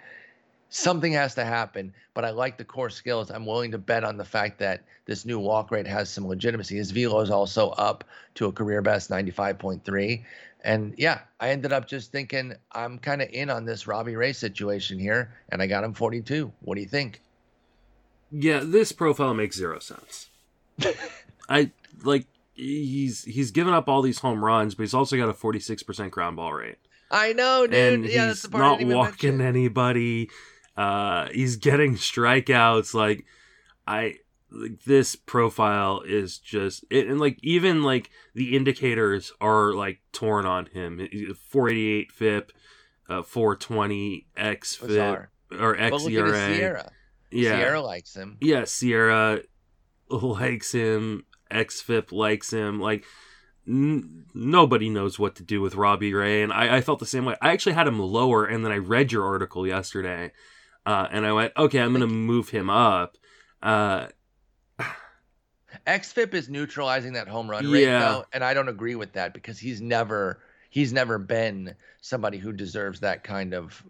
Something has to happen, but I like the core skills. I'm willing to bet on the fact that this new walk rate has some legitimacy. His velo is also up to a career best 95.3. And yeah, I ended up just thinking I'm kind of in on this Robbie Ray situation here, and I got him 42. What do you think? Yeah, this profile makes zero sense. I like he's he's given up all these home runs, but he's also got a 46% ground ball rate. I know, dude. And yeah, he's not walking mention. anybody. Uh, he's getting strikeouts. Like I like this profile is just it, and like even like the indicators are like torn on him 488 FIP, uh, 420 X FIP Bizarre. or But look at his XERA. SIERA. Yeah, SIERA likes him. yeah, SIERA likes him. XFIP likes him. Like n- nobody knows what to do with Robbie Ray, and I, I felt the same way. I actually had him lower, and then I read your article yesterday, uh, and I went, okay, I'm gonna move him up. Uh, XFIP is neutralizing that home run rate Yeah. though, and I don't agree with that because he's never he's never been somebody who deserves that kind of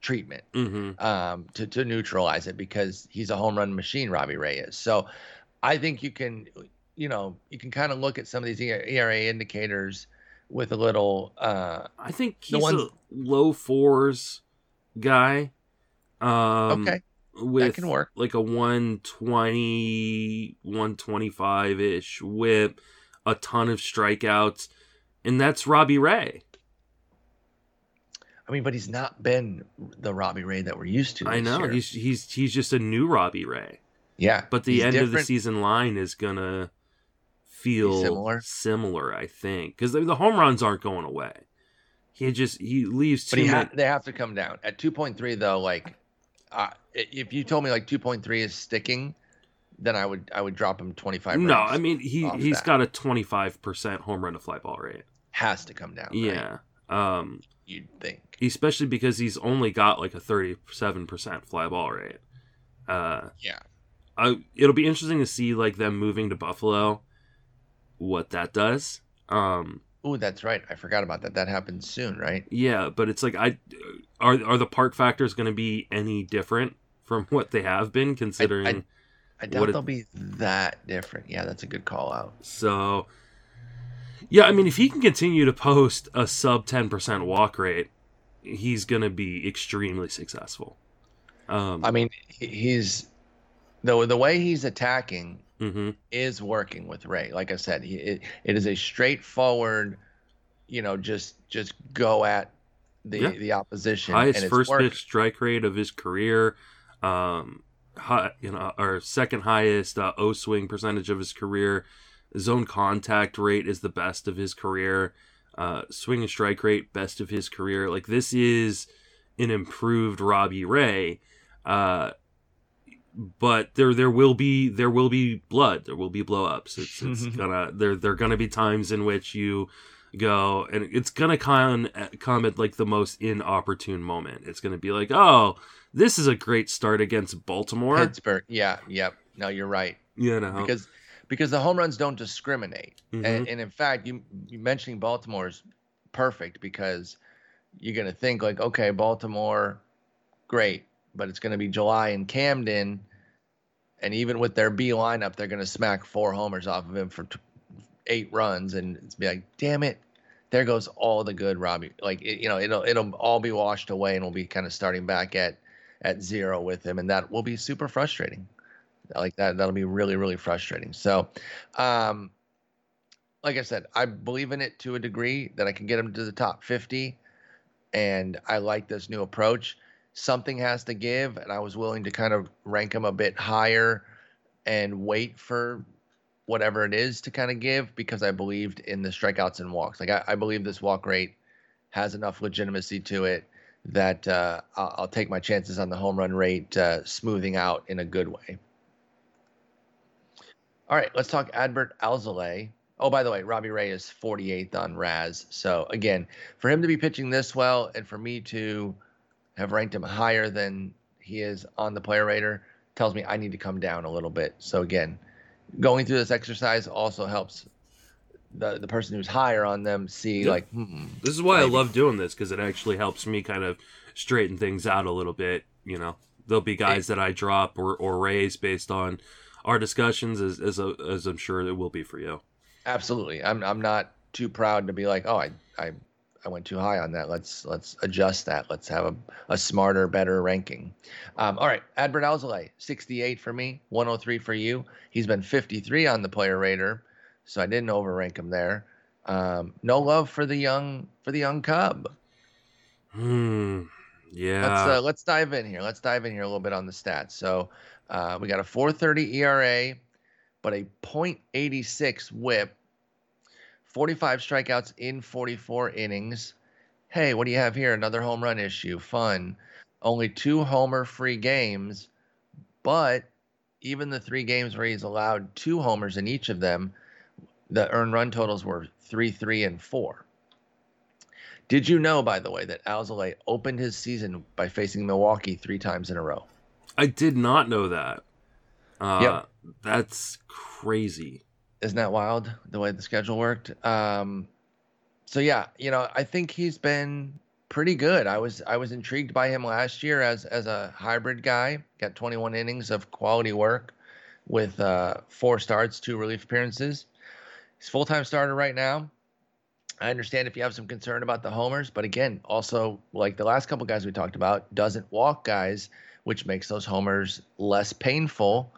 treatment hmm um, to to neutralize it because he's a home run machine. Robbie Ray is. So I think you can you know you can kind of look at some of these ERA indicators with a little uh, I think he's ones- a low fours guy. Um, okay with can work. like a 120 125 ish whip a ton of strikeouts and that's robbie ray I mean, but he's not been the Robbie Ray that we're used to. i know year. he's he's he's just a new robbie ray yeah, but the he's end of the season line is gonna feel similar? similar i think because the, the home runs aren't going away he just he leaves But he ha- they have to come down at 2.3 though. Like, uh, if you told me like 2.3 is sticking, then I would I would drop him 25. no i mean he he's that. got a 25% home run to fly ball rate has to come down. right? yeah um you'd think. especially because he's only got like a 37% fly ball rate. Uh, Yeah. I, it'll be interesting to see like them moving to Buffalo, what that does. Um, Oh, that's right. I forgot about that. That happens soon, right? yeah, but it's like I are are the park factors going to be any different from what they have been considering? I doubt What it- they'll be that different. Yeah, that's a good call out. So, yeah, I mean, if he can continue to post a sub 10% walk rate, he's going to be extremely successful. Um, I mean, he's the the way he's attacking mhm. is working with Ray. Like I said, he, it, it is a straightforward, you know, just just go at the Yeah. the opposition. highest and it's first working. pitch strike rate of his career, um, high, you know, or second highest uh, O swing percentage of his career. Zone contact rate is the best of his career. Uh, swing and strike rate best of his career. Like this is an improved Robbie Ray. Uh, but there there will be there will be blood. There will be blowups. It's it's gonna there there are gonna be times in which you go and it's gonna come come at like the most inopportune moment. It's gonna be like, oh, this is a great start against Baltimore. Pittsburgh. Yeah. Yep. No, you're right. You know because because the home runs don't discriminate, Mhm. and, and in fact, you you mentioning Baltimore is perfect because you're gonna think like, okay, Baltimore, great, but it's gonna be July in Camden, and even with their B lineup, they're gonna smack four homers off of him for t- eight runs, and it's be like, damn it, there goes all the good Robbie. Like it, you know, it'll it'll all be washed away, and we'll be kind of starting back at at zero with him, and that will be super frustrating like that that'll be really really frustrating so um like i said i believe in it to a degree that i can get him to the top 50 and i like this new approach something has to give and i was willing to kind of rank him a bit higher and wait for whatever it is to kind of give because i believed in the strikeouts and walks like i, I believe this walk rate has enough legitimacy to it that uh, I'll, I'll take my chances on the home run rate uh, smoothing out in a good way all right, let's talk Adbert Alzolay. Oh, by the way, Robbie Ray is 48th on Raz. So again, for him to be pitching this well and for me to have ranked him higher than he is on the player rater tells me I need to come down a little bit. So again, going through this exercise also helps the the person who's higher on them see Yep. like, hmm, This is why Maybe. I love doing this because it actually helps me kind of straighten things out a little bit. You know, there'll be guys that I drop or, or raise based on our discussions, as as, a, as I'm sure it will be for you. Absolutely. I'm I'm not too proud to be like, oh, I I I went too high on that. Let's let's adjust that. Let's have a, a smarter, better ranking. Um, all right, Adbert Alzolay, 68 for me, 103 for you. He's been 53 on the player rater, so I didn't overrank him there. Um, no love for the young for the young cub. Hmm. Yeah. Let's uh, let's dive in here. Let's dive in here a little bit on the stats. So uh, we got a 4.30 ERA, but a .86 WHIP, 45 strikeouts in 44 innings. Hey, what do you have here? Another home run issue. Fun. Only two homer-free games, but even the three games where he's allowed two homers in each of them, the earned run totals were three, three, and four. Did you know, by the way, that Alzolay opened his season by facing Milwaukee three times in a row? I did not know that. Uh, Yep. That's crazy. Isn't that wild the way the schedule worked? Um, so yeah, you know, I think he's been pretty good. I was I was intrigued by him last year as as a hybrid guy. Got 21 innings of quality work with uh, four starts, two relief appearances. He's full time starter right now. I understand if you have some concern about the homers, but again, also like the last couple guys we talked about, doesn't walk guys, which makes those homers less painful.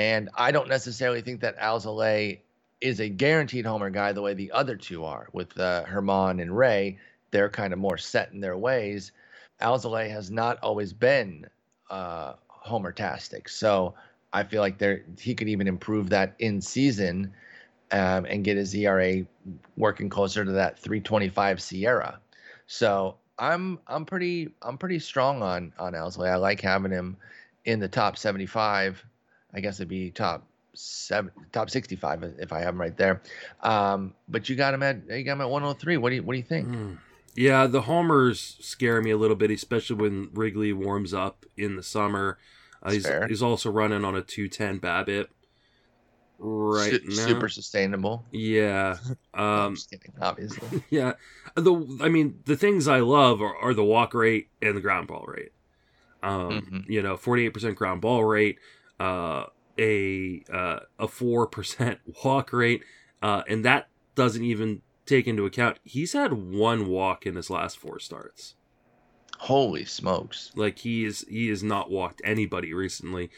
And I don't necessarily think that Alzolay is a guaranteed homer guy the way the other two are with uh, Germán and Ray. They're kind of more set in their ways. Alzolay has not always been uh, homer-tastic, so I feel like there he could even improve that in season um, and get his ERA working closer to that 325 SIERA. So I'm I'm pretty I'm pretty strong on on Alzolay. I like having him in the top 75. I guess it'd be top seven, top 65 if I have him right there. Um, but you got him at you got him at 103. What do you what do you think? Hmm. Yeah, the homers scare me a little bit, especially when Wrigley warms up in the summer. Uh, he's, he's also running on a 210 BABIP right Su- now. super sustainable. Yeah. Um, just kidding, obviously. yeah. The I mean, the things I love are, are the walk rate and the ground ball rate. Um, Mhm. you know, 48% ground ball rate, uh, a uh, a 4% walk rate, uh, and that doesn't even take into account he's had one walk in his last four starts. Holy smokes! Like he is he has not walked anybody recently.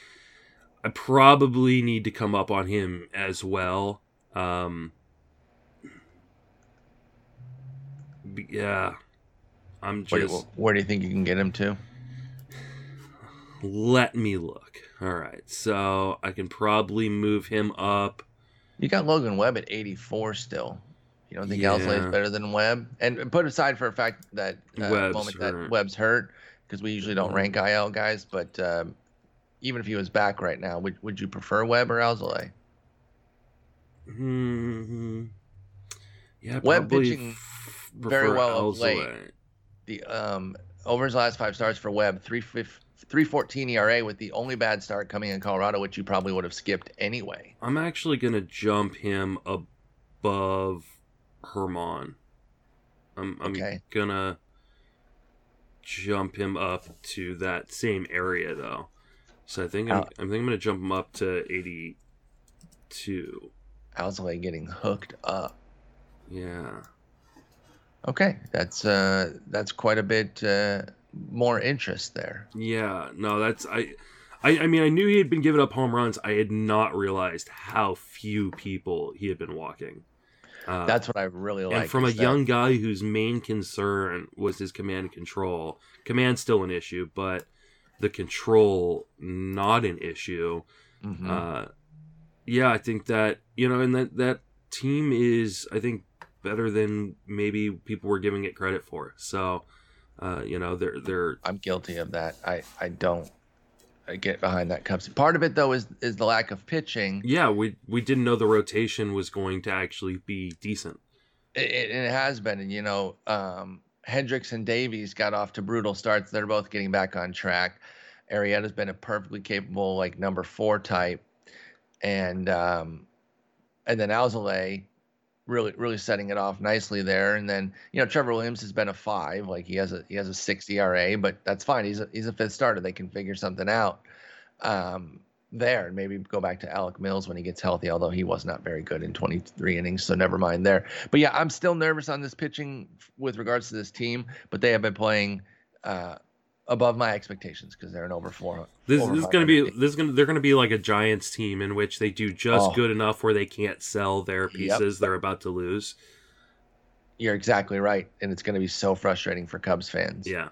I probably need to come up on him as well. Um yeah. I'm just where do you think you can get him to? let me look. All right. So I can probably move him up. You got Logan Webb at 84 still. You don't think Yeah. is better than Webb? And put aside for a fact that uh, Webb's moment hurt. that Webb's hurt because we usually don't rank IL guys, but um, even if he was back right now, would would you prefer Webb or Alzolay? Hmm. Yeah, Webb f- very well of late. The um over his last five starts for Webb, three fif- 314 ERA with the only bad start coming in Colorado, which you probably would have skipped anyway. I'm actually gonna jump him above Germán. I'm, I'm Okay. gonna jump him up to that same area though. So I think I'm, Uh, I think I'm gonna jump him up to 82. Alzolay getting hooked up. Yeah. Okay, that's uh that's quite a bit uh, more interest there. Yeah, no, that's I, I, I mean, I knew he had been giving up home runs. I had not realized how few people he had been walking. Uh, That's what I really like. and from a that- young guy whose main concern was his command and control. Command's still an issue, but the control not an issue. Mhm. Uh, yeah, I think that you know, and that that team is, I think, better than maybe people were giving it credit for. So, uh, you know, they're they're I'm guilty of that. I I don't I get behind that Cubs. Part of it though is is the lack of pitching. yeah, we we didn't know the rotation was going to actually be decent. It, it, has been, and you know, um, Hendricks and Davies got off to brutal starts. They're both getting back on track. Arrieta's been a perfectly capable like number four type, and um, and then Alzolay really really setting it off nicely there. And then you know Trevor Williams has been a five, like he has a he has a six ERA, but that's fine. He's a he's a fifth starter. They can figure something out um, there, and maybe go back to Alec Mills when he gets healthy. Although he was not very good in 23 innings, so never mind there. But yeah, I'm still nervous on this pitching with regards to this team, but they have been playing. Uh, above my expectations because they're an over four. This, over this is going to be this is going they're going to be like a Giants team in which they do just Oh. good enough where they can't sell their Yep. pieces they're about to lose. You're exactly right, and it's going to be so frustrating for Cubs fans. Yeah.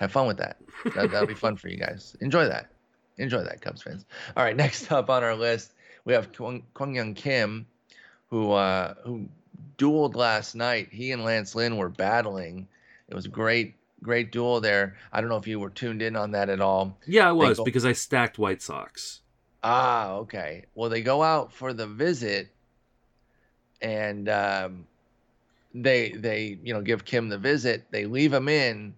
Have fun with that. that that'll be fun for you guys. Enjoy that. Enjoy that, Cubs fans. All right, next up on our list, we have Kwang, Kwang Hyun Kim, who uh, who dueled last night. He and Lance Lynn were battling. It was a great, great duel there. I don't know if you were tuned in on that at all. Yeah, I was go- because I stacked White Sox. Ah, okay. Well, they go out for the visit, and um, they they you know give Kim the visit. They leave him in,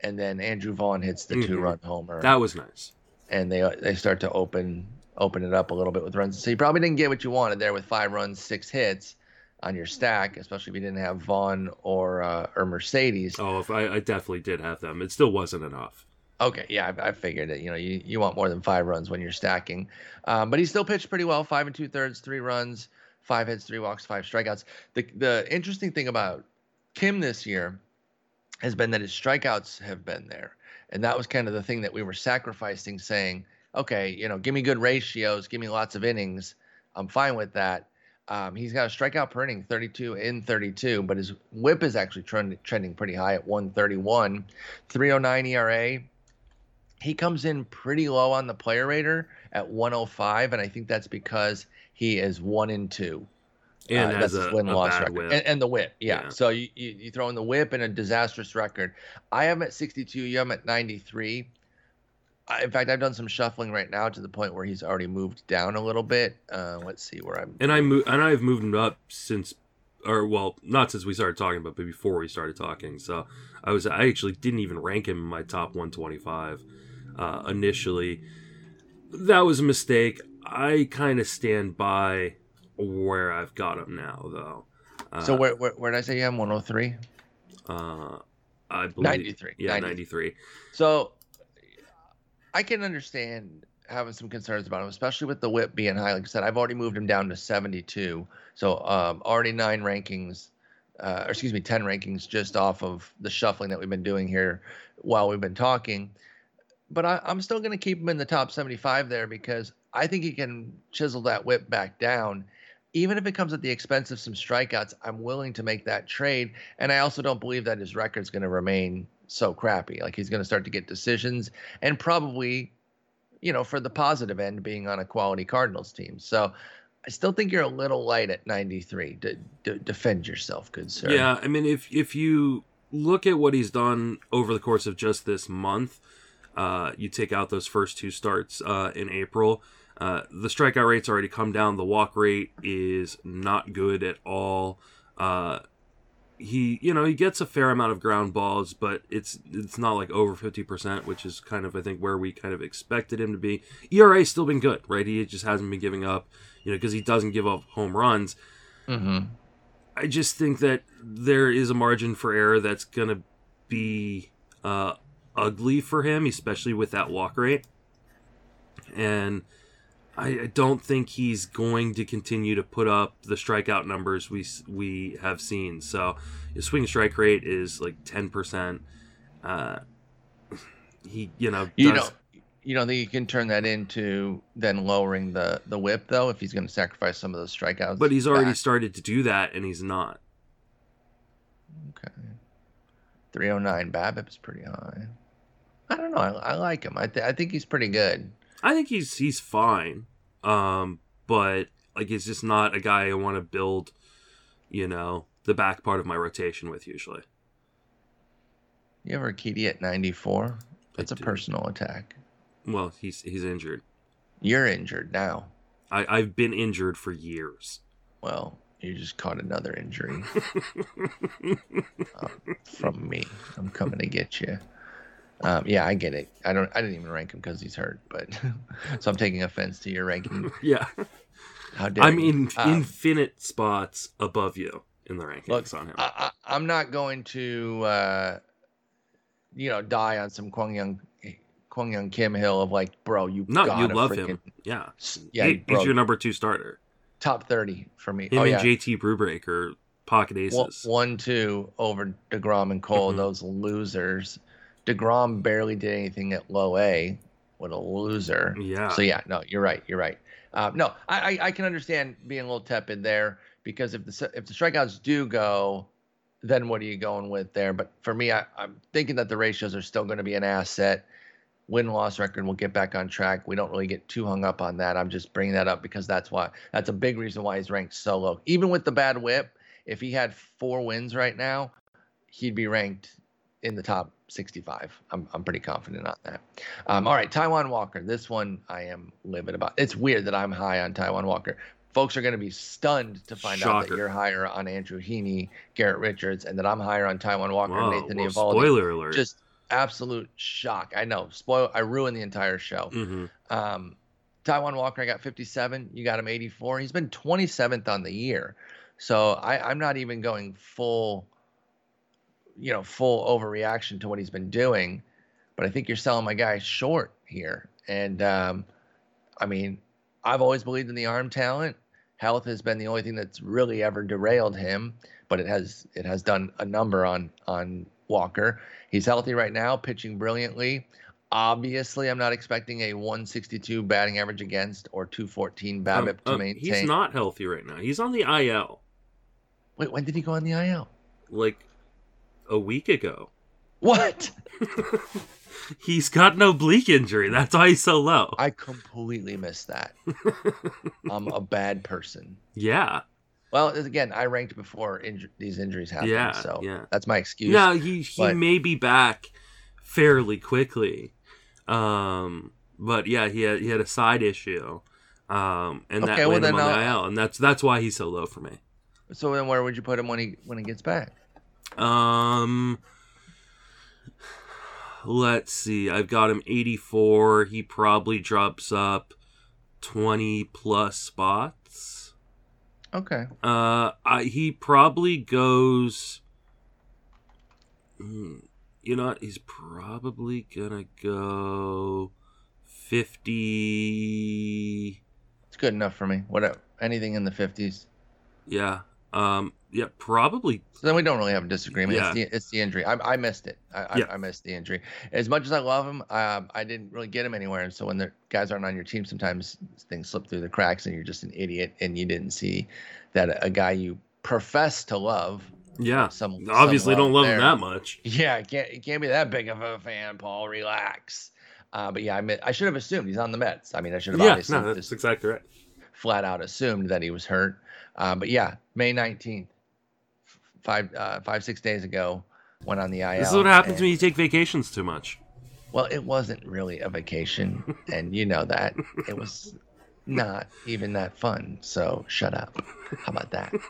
and then Andrew Vaughn hits the Mhm. two run homer, That was nice. and they they start to open open it up a little bit with runs. So you probably didn't get what you wanted there with five runs, six hits on your stack, especially if you didn't have Vaughn or uh, or Mercedes. Oh, if I, I definitely did have them. It still wasn't enough. Okay, yeah, I, I figured that. You know, you, you want more than five runs when you're stacking, um, but he still pitched pretty well. Five and two thirds, three runs, five hits, three walks, five strikeouts. The the interesting thing about Kim this year has been that his strikeouts have been there, and that was kind of the thing that we were sacrificing, saying, okay, you know, give me good ratios, give me lots of innings, I'm fine with that. Um, he's got a strikeout per inning, 32 in 32, but his WHIP is actually trend, trending pretty high at 131, 309 ERA he comes in pretty low on the player rater at 105, and I think that's because he is one and two. And Uh, has that's a, his win loss record. And, and the whip, yeah. Yeah. So you, you you throw in the whip and a disastrous record. I am at 62. You am at 93. I, in fact, I've done some shuffling right now to the point where he's already moved down a little bit. Uh, let's see where I'm. and I mo- and I've moved him up since, or well, not since we started talking, but before we started talking. So I was I actually didn't even rank him in my top 125 uh, initially. That was a mistake. I kind of stand by where I've got him now, though. Uh, so where, where where did I say you am? 103. uh, I believe 93. Yeah, 93. 93. So I can understand having some concerns about him, especially with the whip being high. Like I said, I've already moved him down to 72. So um, already nine rankings, uh, or excuse me, 10 rankings just off of the shuffling that we've been doing here while we've been talking. But I, I'm still going to keep him in the top 75 there because I think he can chisel that whip back down. Even if it comes at the expense of some strikeouts, I'm willing to make that trade. And I also don't believe that his record's going to remain so crappy. Like he's going to start to get decisions and probably, you know, for the positive end, being on a quality Cardinals team. So I still think you're a little light at 93. D- d- defend yourself, good sir. Yeah, I mean, if if you look at what he's done over the course of just this month, Uh, you take out those first two starts uh, in April. Uh, the strikeout rate's already come down. The walk rate is not good at all. Uh, he, you know, he gets a fair amount of ground balls, but it's it's not like over fifty percent, which is kind of I think where we kind of expected him to be. ERA's still been good, right? He just hasn't been giving up, you know, because he doesn't give up home runs. Mm-hmm. I just think that there is a margin for error that's gonna be uh, ugly for him, especially with that walk rate. And I, don't think he's going to continue to put up the strikeout numbers we we have seen. So his swing strike rate is like ten percent. Uh, he, you know, You does- know, you don't think you can turn that into then lowering the the whip though if he's going to sacrifice some of those strikeouts. but he's already back? started to do that, and he's not. okay. 309 BABIP is pretty high. I don't know. I, I like him. I th- I think he's pretty good. I think he's he's fine, um, but like he's just not a guy I want to build, you know, the back part of my rotation with usually. You ever Kitty at 94? That's a do. personal attack. Well, he's he's injured. You're injured now. I, I've been injured for years. Well, you just caught another injury from me. I'm coming to get you. Um, yeah, I get it. I don't. I didn't even rank him because he's hurt, but so I'm taking offense to your ranking. yeah, How dare I'm in Um, infinite spots above you in the rankings Look, on him. I, I, I'm not going to, uh, you know, die on some Kwang Hyun, Kwang Hyun Kim Hill of like, bro, you no, you love freaking, him. Yeah, Yeah, He- bro, he's your number two starter. top thirty for me. Him oh and yeah, JT Brubaker pocket aces. one, two over Degrom and Cole. Mhm. Those losers. Degrom barely did anything at low A. What a loser. yeah, So yeah, no, you're right. You're right. Um, no, I, I I can understand being a little tepid there because if the if the strikeouts do go, then what are you going with there? But for me, I, I'm thinking that the ratios are still going to be an asset. Win loss record will get back on track. We don't really get too hung up on that. I'm just bringing that up because that's why that's a big reason why he's ranked so low. Even with the bad whip, if he had four wins right now, he'd be ranked in the top 65. I'm, I'm pretty confident on that. Um, all right, Taijuan Walker. This one I am livid about. It's weird that I'm high on Taijuan Walker. Folks are going to be stunned to find out that you're higher on Andrew Heaney, Garrett Richards, and that I'm higher on Taijuan Walker Whoa, and Nathan well, Eovaldi. spoiler alert. Just absolute shock. I know. Spoil. I ruined the entire show. hmm Um, Taijuan Walker, I got 57. You got him 84. He's been 27th on the year. So I, I'm not even going full, you know, full overreaction to what he's been doing. But I think you're selling my guy short here. And um, I mean, I've always believed in the arm talent. Health has been the only thing that's really ever derailed him, but it has it has done a number on on Walker. He's healthy right now, pitching brilliantly. Obviously, I'm not expecting a 162 batting average against or 214 BABIP Um, to um, maintain. he's not healthy right now. He's on the IL Wait, when did he go on the IL? like a week ago. What? he's got an oblique injury. That's why he's so low. I completely missed that. I'm a bad person. yeah. Well, again, I ranked before inju- these injuries happened, Yeah, so yeah. that's my excuse. No, he he but- may be back fairly quickly. Um, but yeah, he had he had a side issue. Um, and that Okay, well, landed him on the I'll- IL, and that's that's why he's so low for me. So then, where would you put him when he when he gets back? Um, let's see. I've got him 84. He probably drops up 20 plus spots. Okay. Uh, I, he probably goes. Hmm, You know what? He's probably gonna go 50. It's good enough for me. Whatever. Anything in the 50s. Yeah. Um. Yeah. Probably. So then we don't really have a disagreement. Yeah. It's, the, it's the injury. I, I missed it. I, Yeah. I, I missed the injury. As much as I love him, um, I didn't really get him anywhere. And so when the guys aren't on your team, sometimes things slip through the cracks and you're just an idiot and you didn't see that a, guy you profess to love. Yeah. Some Obviously, some don't love there. him that much. Yeah, it can't, it can't be that big of a fan, Paul. Relax. Uh, but yeah, I, mean, I should have assumed he's on the Mets. I mean, I should have Yeah. obviously No, that's exactly right. flat out assumed that he was hurt. Uh, but yeah, May 19th, five, uh, five, six days ago, went on the IL. This is what happens and- when you take vacations too much. Well, it wasn't really a vacation, and you know that. It was not even that fun. So shut up. How about that?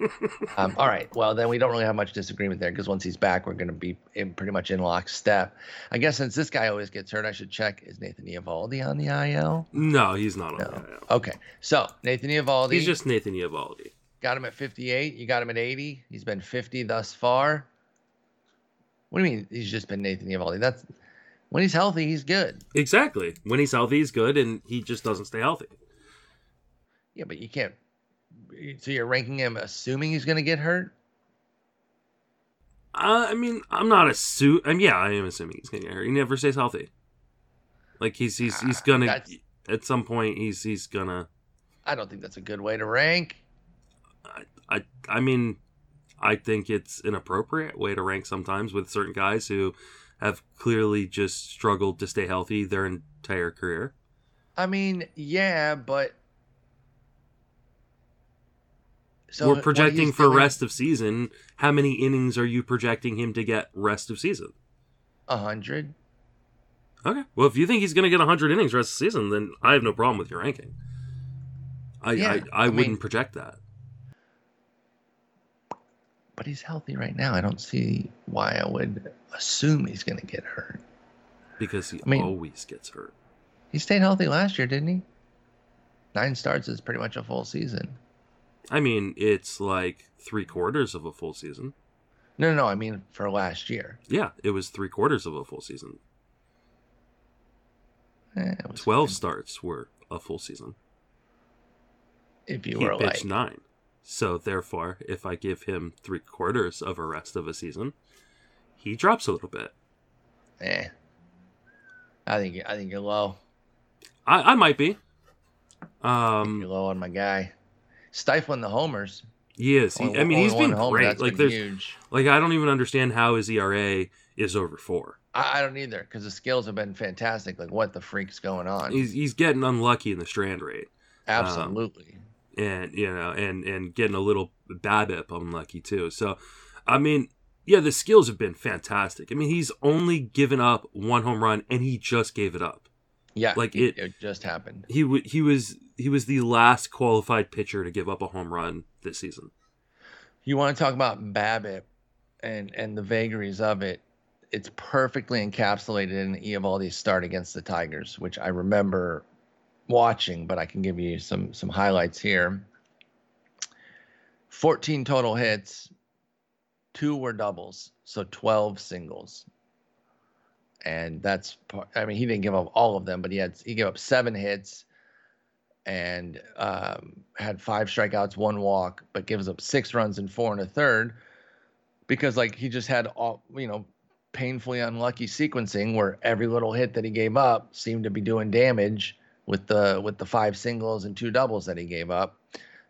Um, all right. Well, then we don't really have much disagreement there because once he's back, we're going to be in pretty much in lockstep. I guess since this guy always gets hurt, I should check is Nathan Eovaldi on the IL? No, he's not on No. the IL. Okay. So Nathan Eovaldi. He's just Nathan Eovaldi. Got him at 58. You got him at 80. He's been 50 thus far. What do you mean he's just been Nathan Eovaldi? That's when he's healthy, he's good. Exactly. When he's healthy, he's good, and he just doesn't stay healthy. Yeah, but you can't. So you're ranking him assuming he's going to get hurt? Uh, I mean, I'm not a suit. I mean, yeah, I am assuming he's gonna get hurt. He never stays healthy. Like he's he's he's Ah, gonna that's- at some point he's he's gonna. I don't think that's a good way to rank. I I, mean, I think it's an appropriate way to rank sometimes with certain guys who have clearly just struggled to stay healthy their entire career. I mean, yeah, but. So We're projecting for doing- rest of season. How many innings are you projecting him to get rest of season? A hundred. Okay. Well, if you think he's going to get 100 innings rest of season, then I have no problem with your ranking. I Yeah, I, I, I wouldn't mean- project that. But he's healthy right now. I don't see why I would assume he's going to get hurt. because he I mean- always gets hurt. He stayed healthy last year, didn't he? Nine starts is pretty much a full season. I mean, it's like three quarters of a full season. No, no, no. I mean for last year. Yeah, it was three quarters of a full season. Eh, it was 12 fine. starts were a full season. If you he were pitched like, nine. So, therefore, if I give him three quarters of a rest of a season, he drops a little bit. eh. I think I think you're low. I, I might be. You're Um, low on my guy. Stifling the homers. he is. He, I mean, he's been great. Like, been there's, huge. like, I don't even understand how his ERA is over four. I, I don't either because the skills have been fantastic. Like, what the freak's going on? He's he's getting unlucky in the strand rate, Absolutely. And you know, and and getting a little BABIP unlucky too. So, I mean, yeah, the skills have been fantastic. I mean, he's only given up one home run, and he just gave it up. yeah, like it- it just happened. He w- he was he was the last qualified pitcher to give up a home run this season. You want to talk about BABIP and and the vagaries of it? It's perfectly encapsulated in Eovaldi's start against the Tigers, which I remember watching, but I can give you some some highlights here. 14 total hits, two were doubles, so 12 singles. And that's par- I mean he didn't give up all of them, but he had he gave up seven hits and um, had five strikeouts, one walk, but gives up six runs and four and a third because like he just had all you know painfully unlucky sequencing where every little hit that he gave up seemed to be doing damage with the with the five singles and two doubles that he gave up.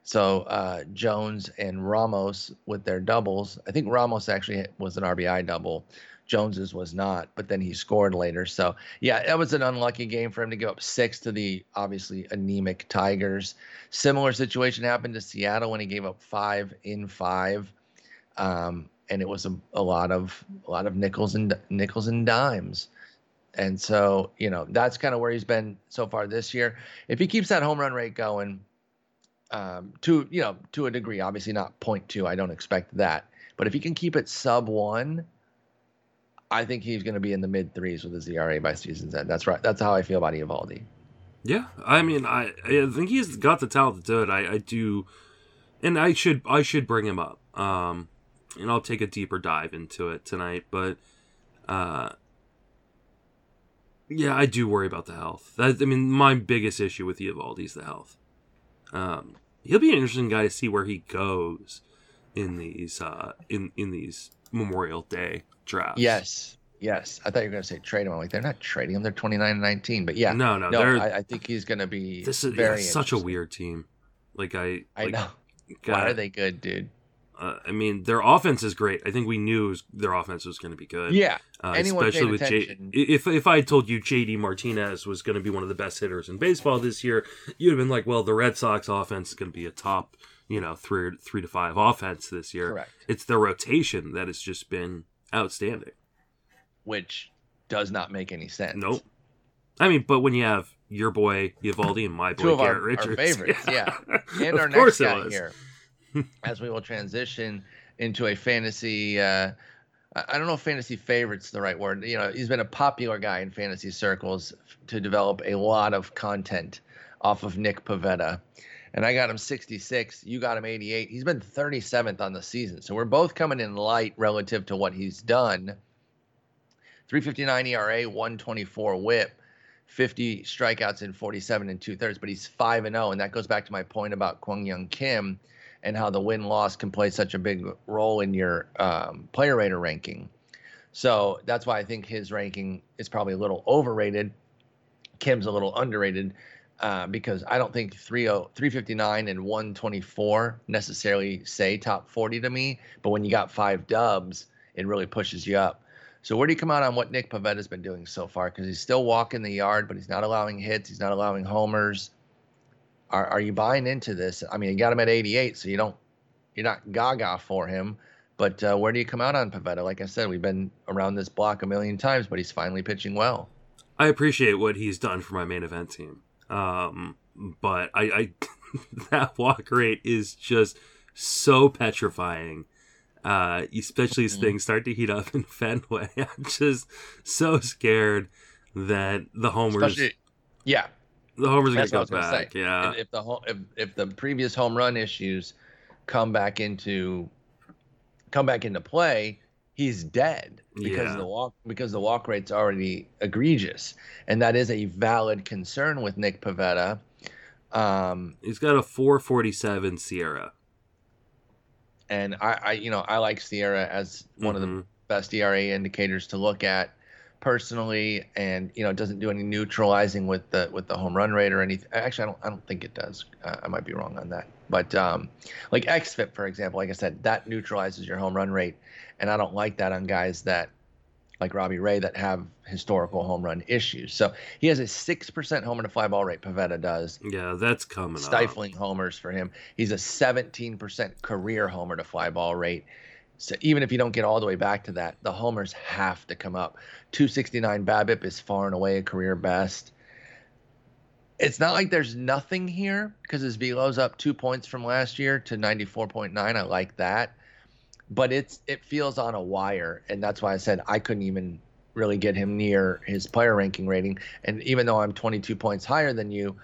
So uh, Jones and Ramos with their doubles. I think Ramos actually was an RBI double. Jones's was not, but then he scored later. So yeah, that was an unlucky game for him to give up six to the obviously anemic Tigers. Similar situation happened to Seattle when he gave up five in five, um, and it was a, a lot of a lot of nickels and nickels and dimes. And so you know that's kind of where he's been so far this year. If he keeps that home run rate going, um, to you know to a degree, obviously not point two. I don't expect that, but if he can keep it sub one. I think he's going to be in the mid threes with his ERA by season's end. That's right. That's how I feel about Eovaldi. Yeah, I mean, I I think he's got the talent to do it. I, I do, and I should I should bring him up. Um, and I'll take a deeper dive into it tonight. But, uh, yeah, I do worry about the health. That I mean, my biggest issue with Eovaldi is the health. Um, he'll be an interesting guy to see where he goes in these uh in in these Memorial Day drafts. Yes, yes. I thought you were going to say trade him. I'm like, they're not trading him. They're 29 and 19. But yeah, no, no, no, I, I think he's going to be this is very yeah, such a weird team. Like I, I like, know. God, Why are they good, dude? Uh, I mean, their offense is great. I think we knew was- their offense was going to be good. Yeah, uh, anyone especially with J. If if I had told you JD Martinez was going to be one of the best hitters in baseball this year, you'd have been like, "Well, the Red Sox offense is going to be a top, you know, three three to five offense this year." correct. It's the rotation that has just been outstanding. Which does not make any sense. Nope. I mean, but when you have your boy Eovaldi and my boy Two of Garrett our, Richards, our favorites, yeah. And Of our next guy here, as we will transition into a fantasy. Uh, I don't know if fantasy favorite's the right word. You know, he's been a popular guy in fantasy circles to develop a lot of content off of Nick Pivetta. And I got him 66. You got him 88. He's been 37th on the season. So we're both coming in light relative to what he's done. 359 ERA, 124 whip, 50 strikeouts in 47 and two thirds, but he's 5 and 0. And that goes back to my point about Kwang Hyun Kim and how the win loss can play such a big role in your um, player rater ranking. So that's why I think his ranking is probably a little overrated. Kim's a little underrated uh, because I don't think 30, 359 and 124 necessarily say top 40 to me. But when you got five dubs, it really pushes you up. So where do you come out on what Nick Pivetta's been doing so far? Because he's still walking the yard, but he's not allowing hits. He's not allowing homers. Are are you buying into this? I mean, you got him at 88, so you don't you're not gaga for him. But uh, where do you come out on Pivetta? Like I said, we've been around this block a million times, but he's finally pitching well. I appreciate what he's done for my main event team. Um, but I, I that walk rate is just so petrifying. Uh, especially as Mhm. things start to heat up in Fenway. I'm just so scared that the homers, Especially, yeah, the homers are gonna what go I was gonna back. say. Yeah, if, if the ho- if, if the previous home run issues come back into come back into play, he's dead because Yeah. the walk because the walk rate's already egregious, and that is a valid concern with Nick Pivetta. Um, he's got a 447 SIERA. and I, I, you know, I like SIERA as one of the Mhm. best ERA indicators to look at personally, and you know, it doesn't do any neutralizing with the with the home run rate or anything. Actually, I don't I don't think it does. Uh, I might be wrong on that, but um, like XFIP for example, like I said, that neutralizes your home run rate, and I don't like that on guys that like Robbie Ray that have historical home run issues. So he has a six percent homer to fly ball rate. Pivetta does Yeah, that's coming up. stifling homers for him. He's a 17% career homer to fly ball rate. So even if you don't get all the way back to that, the homers have to come up. 269 BABIP is far and away a career best. It's not like there's nothing here because his velo's up two points from last year to 94.9. I like that, but it's it feels on a wire, and that's why I said I couldn't even really get him near his player ranking rating. And even though I'm 22 points higher than you,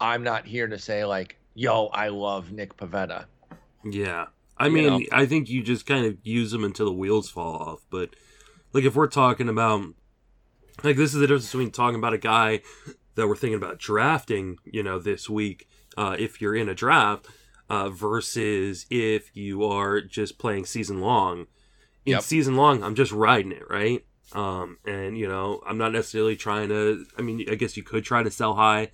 I'm not here to say like, yo, I love Nick Pivetta. Yeah. I mean, know? I think you just kind of use them until the wheels fall off. But, like, if we're talking about, like, this is the difference between talking about a guy that we're thinking about drafting, you know, this week, uh, if you're in a draft, uh, versus if you are just playing season long. In Yep. season long, I'm just riding it, right? Um, and, you know, I'm not necessarily trying to, I mean, I guess you could try to sell high.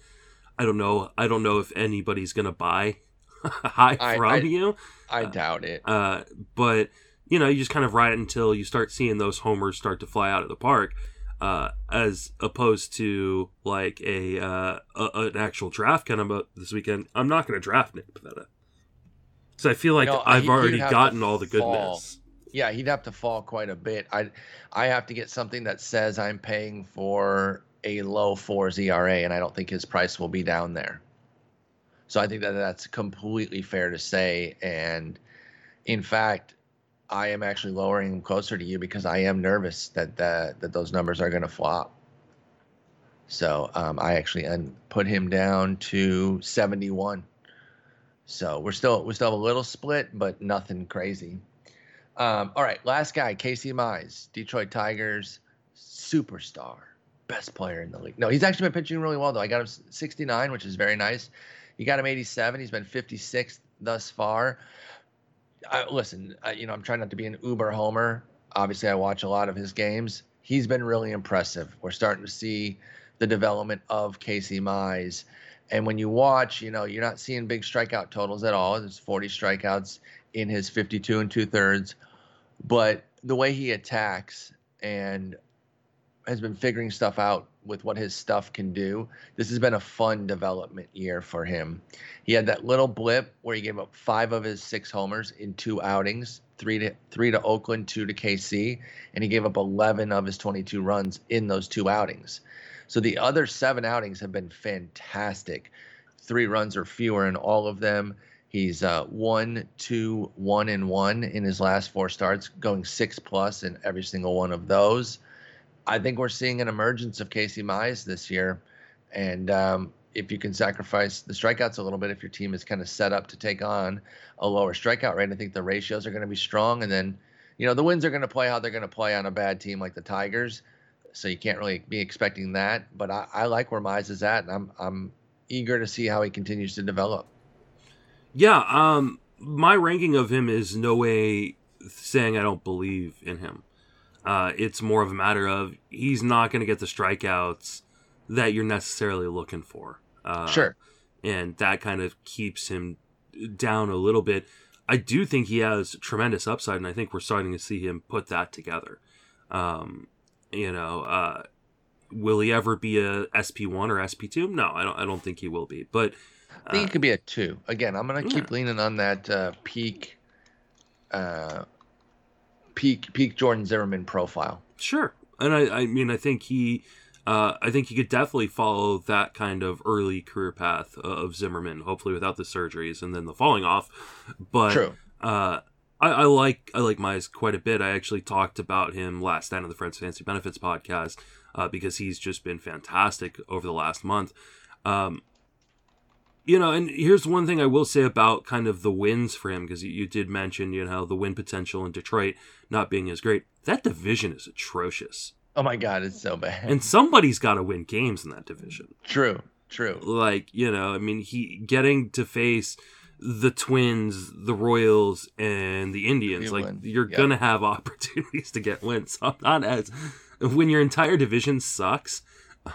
I don't know. I don't know if anybody's going to buy high I- from I- you. I doubt it. Uh, but you know, you just kind of ride it until you start seeing those homers start to fly out of the park, uh, as opposed to like a, uh, a an actual draft kind of this weekend. I'm not going to draft Nick Pivetta, so I feel like No, I've he- already he'd have to gotten all the fall. goodness. Yeah, he'd have to fall quite a bit. I I have to get something that says I'm paying for a low fours ERA, and I don't think his price will be down there. So I think that that's completely fair to say. And in fact, I am actually lowering him closer to you because I am nervous that that, that those numbers are going to flop. So um, I actually put him down to 71. So we're still we still have a little split, but nothing crazy. Um, all right, last guy, Casey Mize, Detroit Tigers, superstar, best player in the league. No, he's actually been pitching really well though. I got him 69, which is very nice. You got him 87. He's been 56 thus far. I, listen, I, you know, I'm trying not to be an uber homer. Obviously, I watch a lot of his games. He's been really impressive. We're starting to see the development of Casey Mize. And when you watch, you know, you're not seeing big strikeout totals at all. There's 40 strikeouts in his 52 and two thirds. But the way he attacks and has been figuring stuff out with what his stuff can do, this has been a fun development year for him. He had that little blip where he gave up five of his six homers in two outings. three to three to Oakland, two to KC, and he gave up 11 of his 22 runs in those two outings. So the other seven outings have been fantastic. Three runs or fewer in all of them. He's uh, one, two, one, and one in his last four starts, going six plus in every single one of those. I think we're seeing an emergence of Casey Mize this year, and um, if you can sacrifice the strikeouts a little bit, if your team is kind of set up to take on a lower strikeout rate, I think the ratios are going to be strong. And then, you know, the wins are going to play how they're going to play on a bad team like the Tigers. So you can't really be expecting that. But I, I like where Mize is at, and I'm I'm eager to see how he continues to develop. Yeah, um, my ranking of him is no way saying I don't believe in him. Uh, it's more of a matter of he's not going to get the strikeouts that you're necessarily looking for. Uh, sure. And that kind of keeps him down a little bit. I do think he has tremendous upside, and I think we're starting to see him put that together. Um, you know, uh, will he ever be a SP one or SP two? No, I don't. I don't think he will be. But I think uh, it could be a two. Again, I'm gonna keep yeah. leaning on that uh, peak, uh, peak, peak Jordan Zimmermann profile. Sure, and I, I mean, I think he uh, I think he could definitely follow that kind of early career path of Zimmerman, hopefully without the surgeries and then the falling off. But True. Uh, I, I, like I like Mize quite a bit. I actually talked about him last night on the Friends Fancy Benefits podcast uh, because he's just been fantastic over the last month. Um, you know, and here's one thing I will say about kind of the wins for him because you, you did mention you know the win potential in Detroit not being as great. That division is atrocious. Oh my god, it's so bad. And somebody's got to win games in that division. True, true. Like you know, I mean, he getting to face the Twins, the Royals, and the Indians. like you're yep. gonna have opportunities to get wins. So I'm not as when your entire division sucks.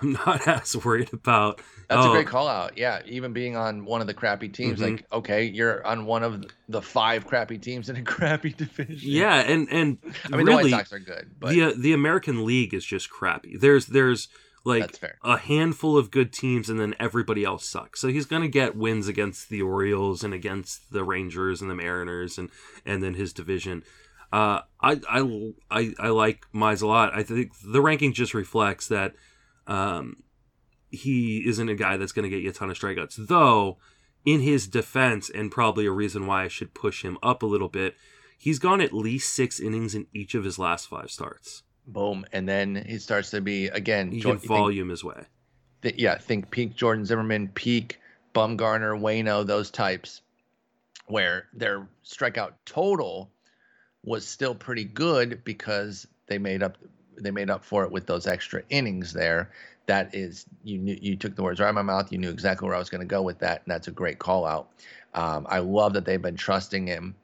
I'm not as worried about. That's oh, a great call out. Yeah, even being on one of the crappy teams, mm-hmm. like okay, you're on one of the five crappy teams in a crappy division. Yeah, and and I mean really, the White Sox are good, but the the American League is just crappy. There's there's like a handful of good teams, and then everybody else sucks. So he's gonna get wins against the Orioles and against the Rangers and the Mariners, and and then his division. Uh, I, I I I like Mize a lot. I think the ranking just reflects that um, he isn't a guy that's going to get you a ton of strikeouts. Though, in his defense, and probably a reason why I should push him up a little bit, he's gone at least six innings in each of his last five starts. Boom, and then he starts to be again. He can volume think, his way. Th- yeah, think peak Jordan Zimmermann, peak Bumgarner, Wayno, those types, where their strikeout total was still pretty good because they made up they made up for it with those extra innings there. That is, you knew you took the words right out of my mouth. You knew exactly where I was going to go with that, and that's a great call out. Um, I love that they've been trusting him.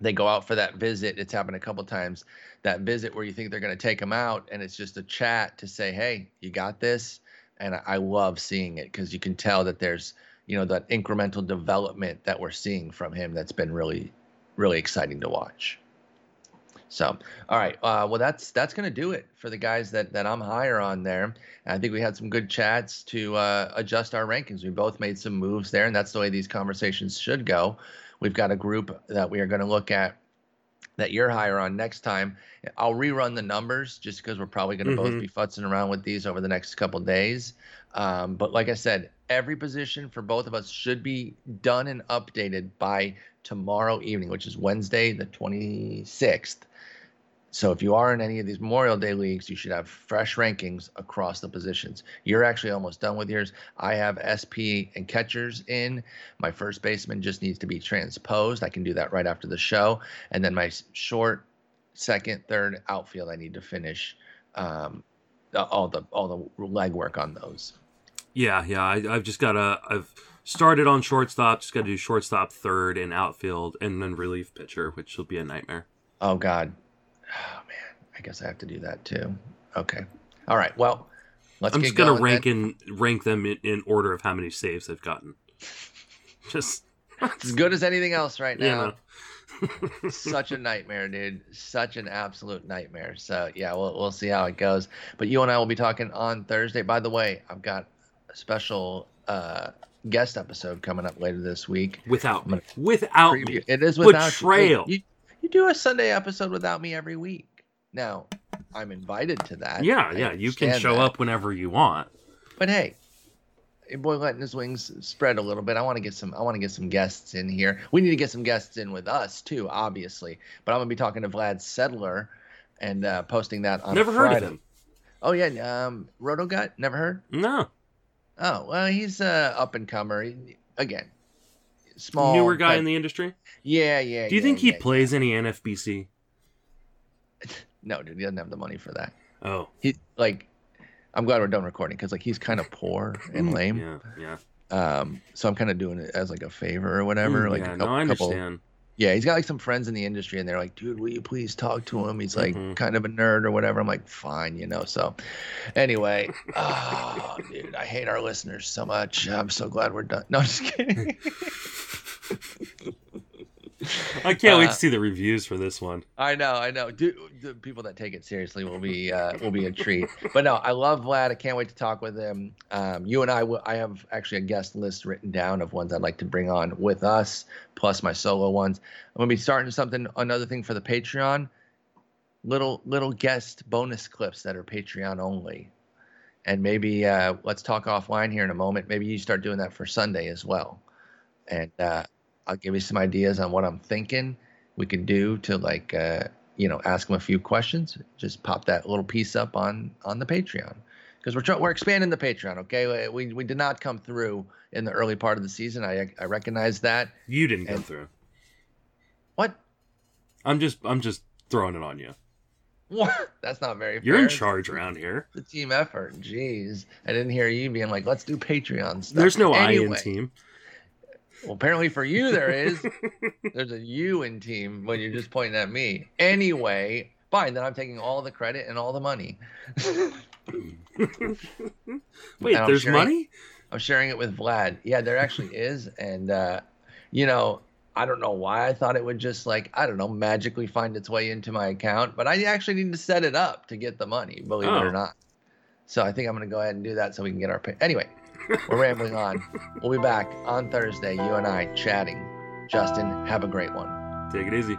They go out for that visit. It's happened a couple times. That visit where you think they're going to take him out, and it's just a chat to say, "Hey, you got this." And I, I love seeing it because you can tell that there's, you know, that incremental development that we're seeing from him. That's been really, really exciting to watch. So, all right. Uh, well, that's that's going to do it for the guys that that I'm higher on there. I think we had some good chats to uh, adjust our rankings. We both made some moves there, and that's the way these conversations should go. We've got a group that we are going to look at that you're higher on next time. I'll rerun the numbers just because we're probably going to mm-hmm. both be futzing around with these over the next couple days. Um, but like I said, every position for both of us should be done and updated by tomorrow evening, which is Wednesday, the 26th. So if you are in any of these Memorial Day leagues, you should have fresh rankings across the positions. You're actually almost done with yours. I have SP and catchers in. My first baseman just needs to be transposed. I can do that right after the show. And then my short, second, third outfield, I need to finish um, all the all the legwork on those. Yeah, yeah. I, have just got to. I've started on shortstop. Just got to do shortstop, third, and outfield, and then relief pitcher, which will be a nightmare. Oh God, Oh man, I guess I have to do that too. Okay. All right. Well, let's. I'm just gonna rank then. in rank them in, in, order of how many saves they've gotten. Just as good as anything else right now. Such a nightmare, dude. Such an absolute nightmare. So yeah, we'll we'll see how it goes. But you and I will be talking on Thursday. By the way, I've got special uh, guest episode coming up later this week. Without me. Without preview. me. It is without betrayal. You. you do a Sunday episode without me every week. Now, I'm invited to that. Yeah, I yeah. You can show that. up whenever you want. But hey, boy letting his wings spread a little bit. I want to get some. I want to get some guests in here. We need to get some guests in with us too, obviously. But I'm gonna be talking to Vlad Sedler and uh, posting that on. Never heard of him. Oh yeah, um, Rotogut. Never heard. No. Oh well, he's a up and comer. He- Again, small Newer guy but- in the industry. Yeah, yeah. Do you yeah, think he yeah, plays any NFBC? No, dude, he doesn't have the money for that. Oh, He like. I'm glad we're done recording because like he's kind of poor and lame. yeah, yeah. Um, so I'm kind of doing it as like a favor or whatever. Mm, like yeah, a no, couple, I couple- understand. Yeah, he's got like some friends in the industry, and they're like, "Dude, will you please talk to him?" He's like Mhm. kind of a nerd or whatever. I'm like, "Fine," you know. So, anyway, oh, dude, I hate our listeners so much. I'm so glad we're done. No, I'm just kidding. I can't wait Uh, to see the reviews for this one. I know, I know. The people that take it seriously will be uh, will be a treat. But no, I love Vlad. I can't wait to talk with him. Um, you and I, I have actually a guest list written down of ones I'd like to bring on with us, plus my solo ones. I'm gonna be starting something, another thing for the Patreon. Little little guest bonus clips that are Patreon only, and maybe uh, let's talk offline here in a moment. Maybe you start doing that for Sunday as well, and uh, I'll give you some ideas on what I'm thinking we could do to like uh, you know ask them a few questions. Just pop that little piece up on on the Patreon because we're try- we're expanding the Patreon. Okay, we we did not come through in the early part of the season. I I recognize that. You didn't come through. What? I'm just, I'm just throwing it on you. What? That's not very. You're fair. in charge around here. The team effort. Jeez, I didn't hear you being like, "Let's do Patreon stuff." There's no I in team. Well, apparently for you there is. There's a you in team when you're just pointing at me. Anyway, fine. Then I'm taking all the credit and all the money. Wait, there's sharing- money? I'm sharing it with Vlad. Yeah, there actually is, and uh, you know, I don't know why I thought it would just like I don't know magically find its way into my account, but I actually need to set it up to get the money. Believe it Oh. or not. So I think I'm gonna go ahead and do that so we can get our pay. Anyway, we're rambling on. We'll be back on Thursday. You and I chatting. Justin, have a great one. Take it easy.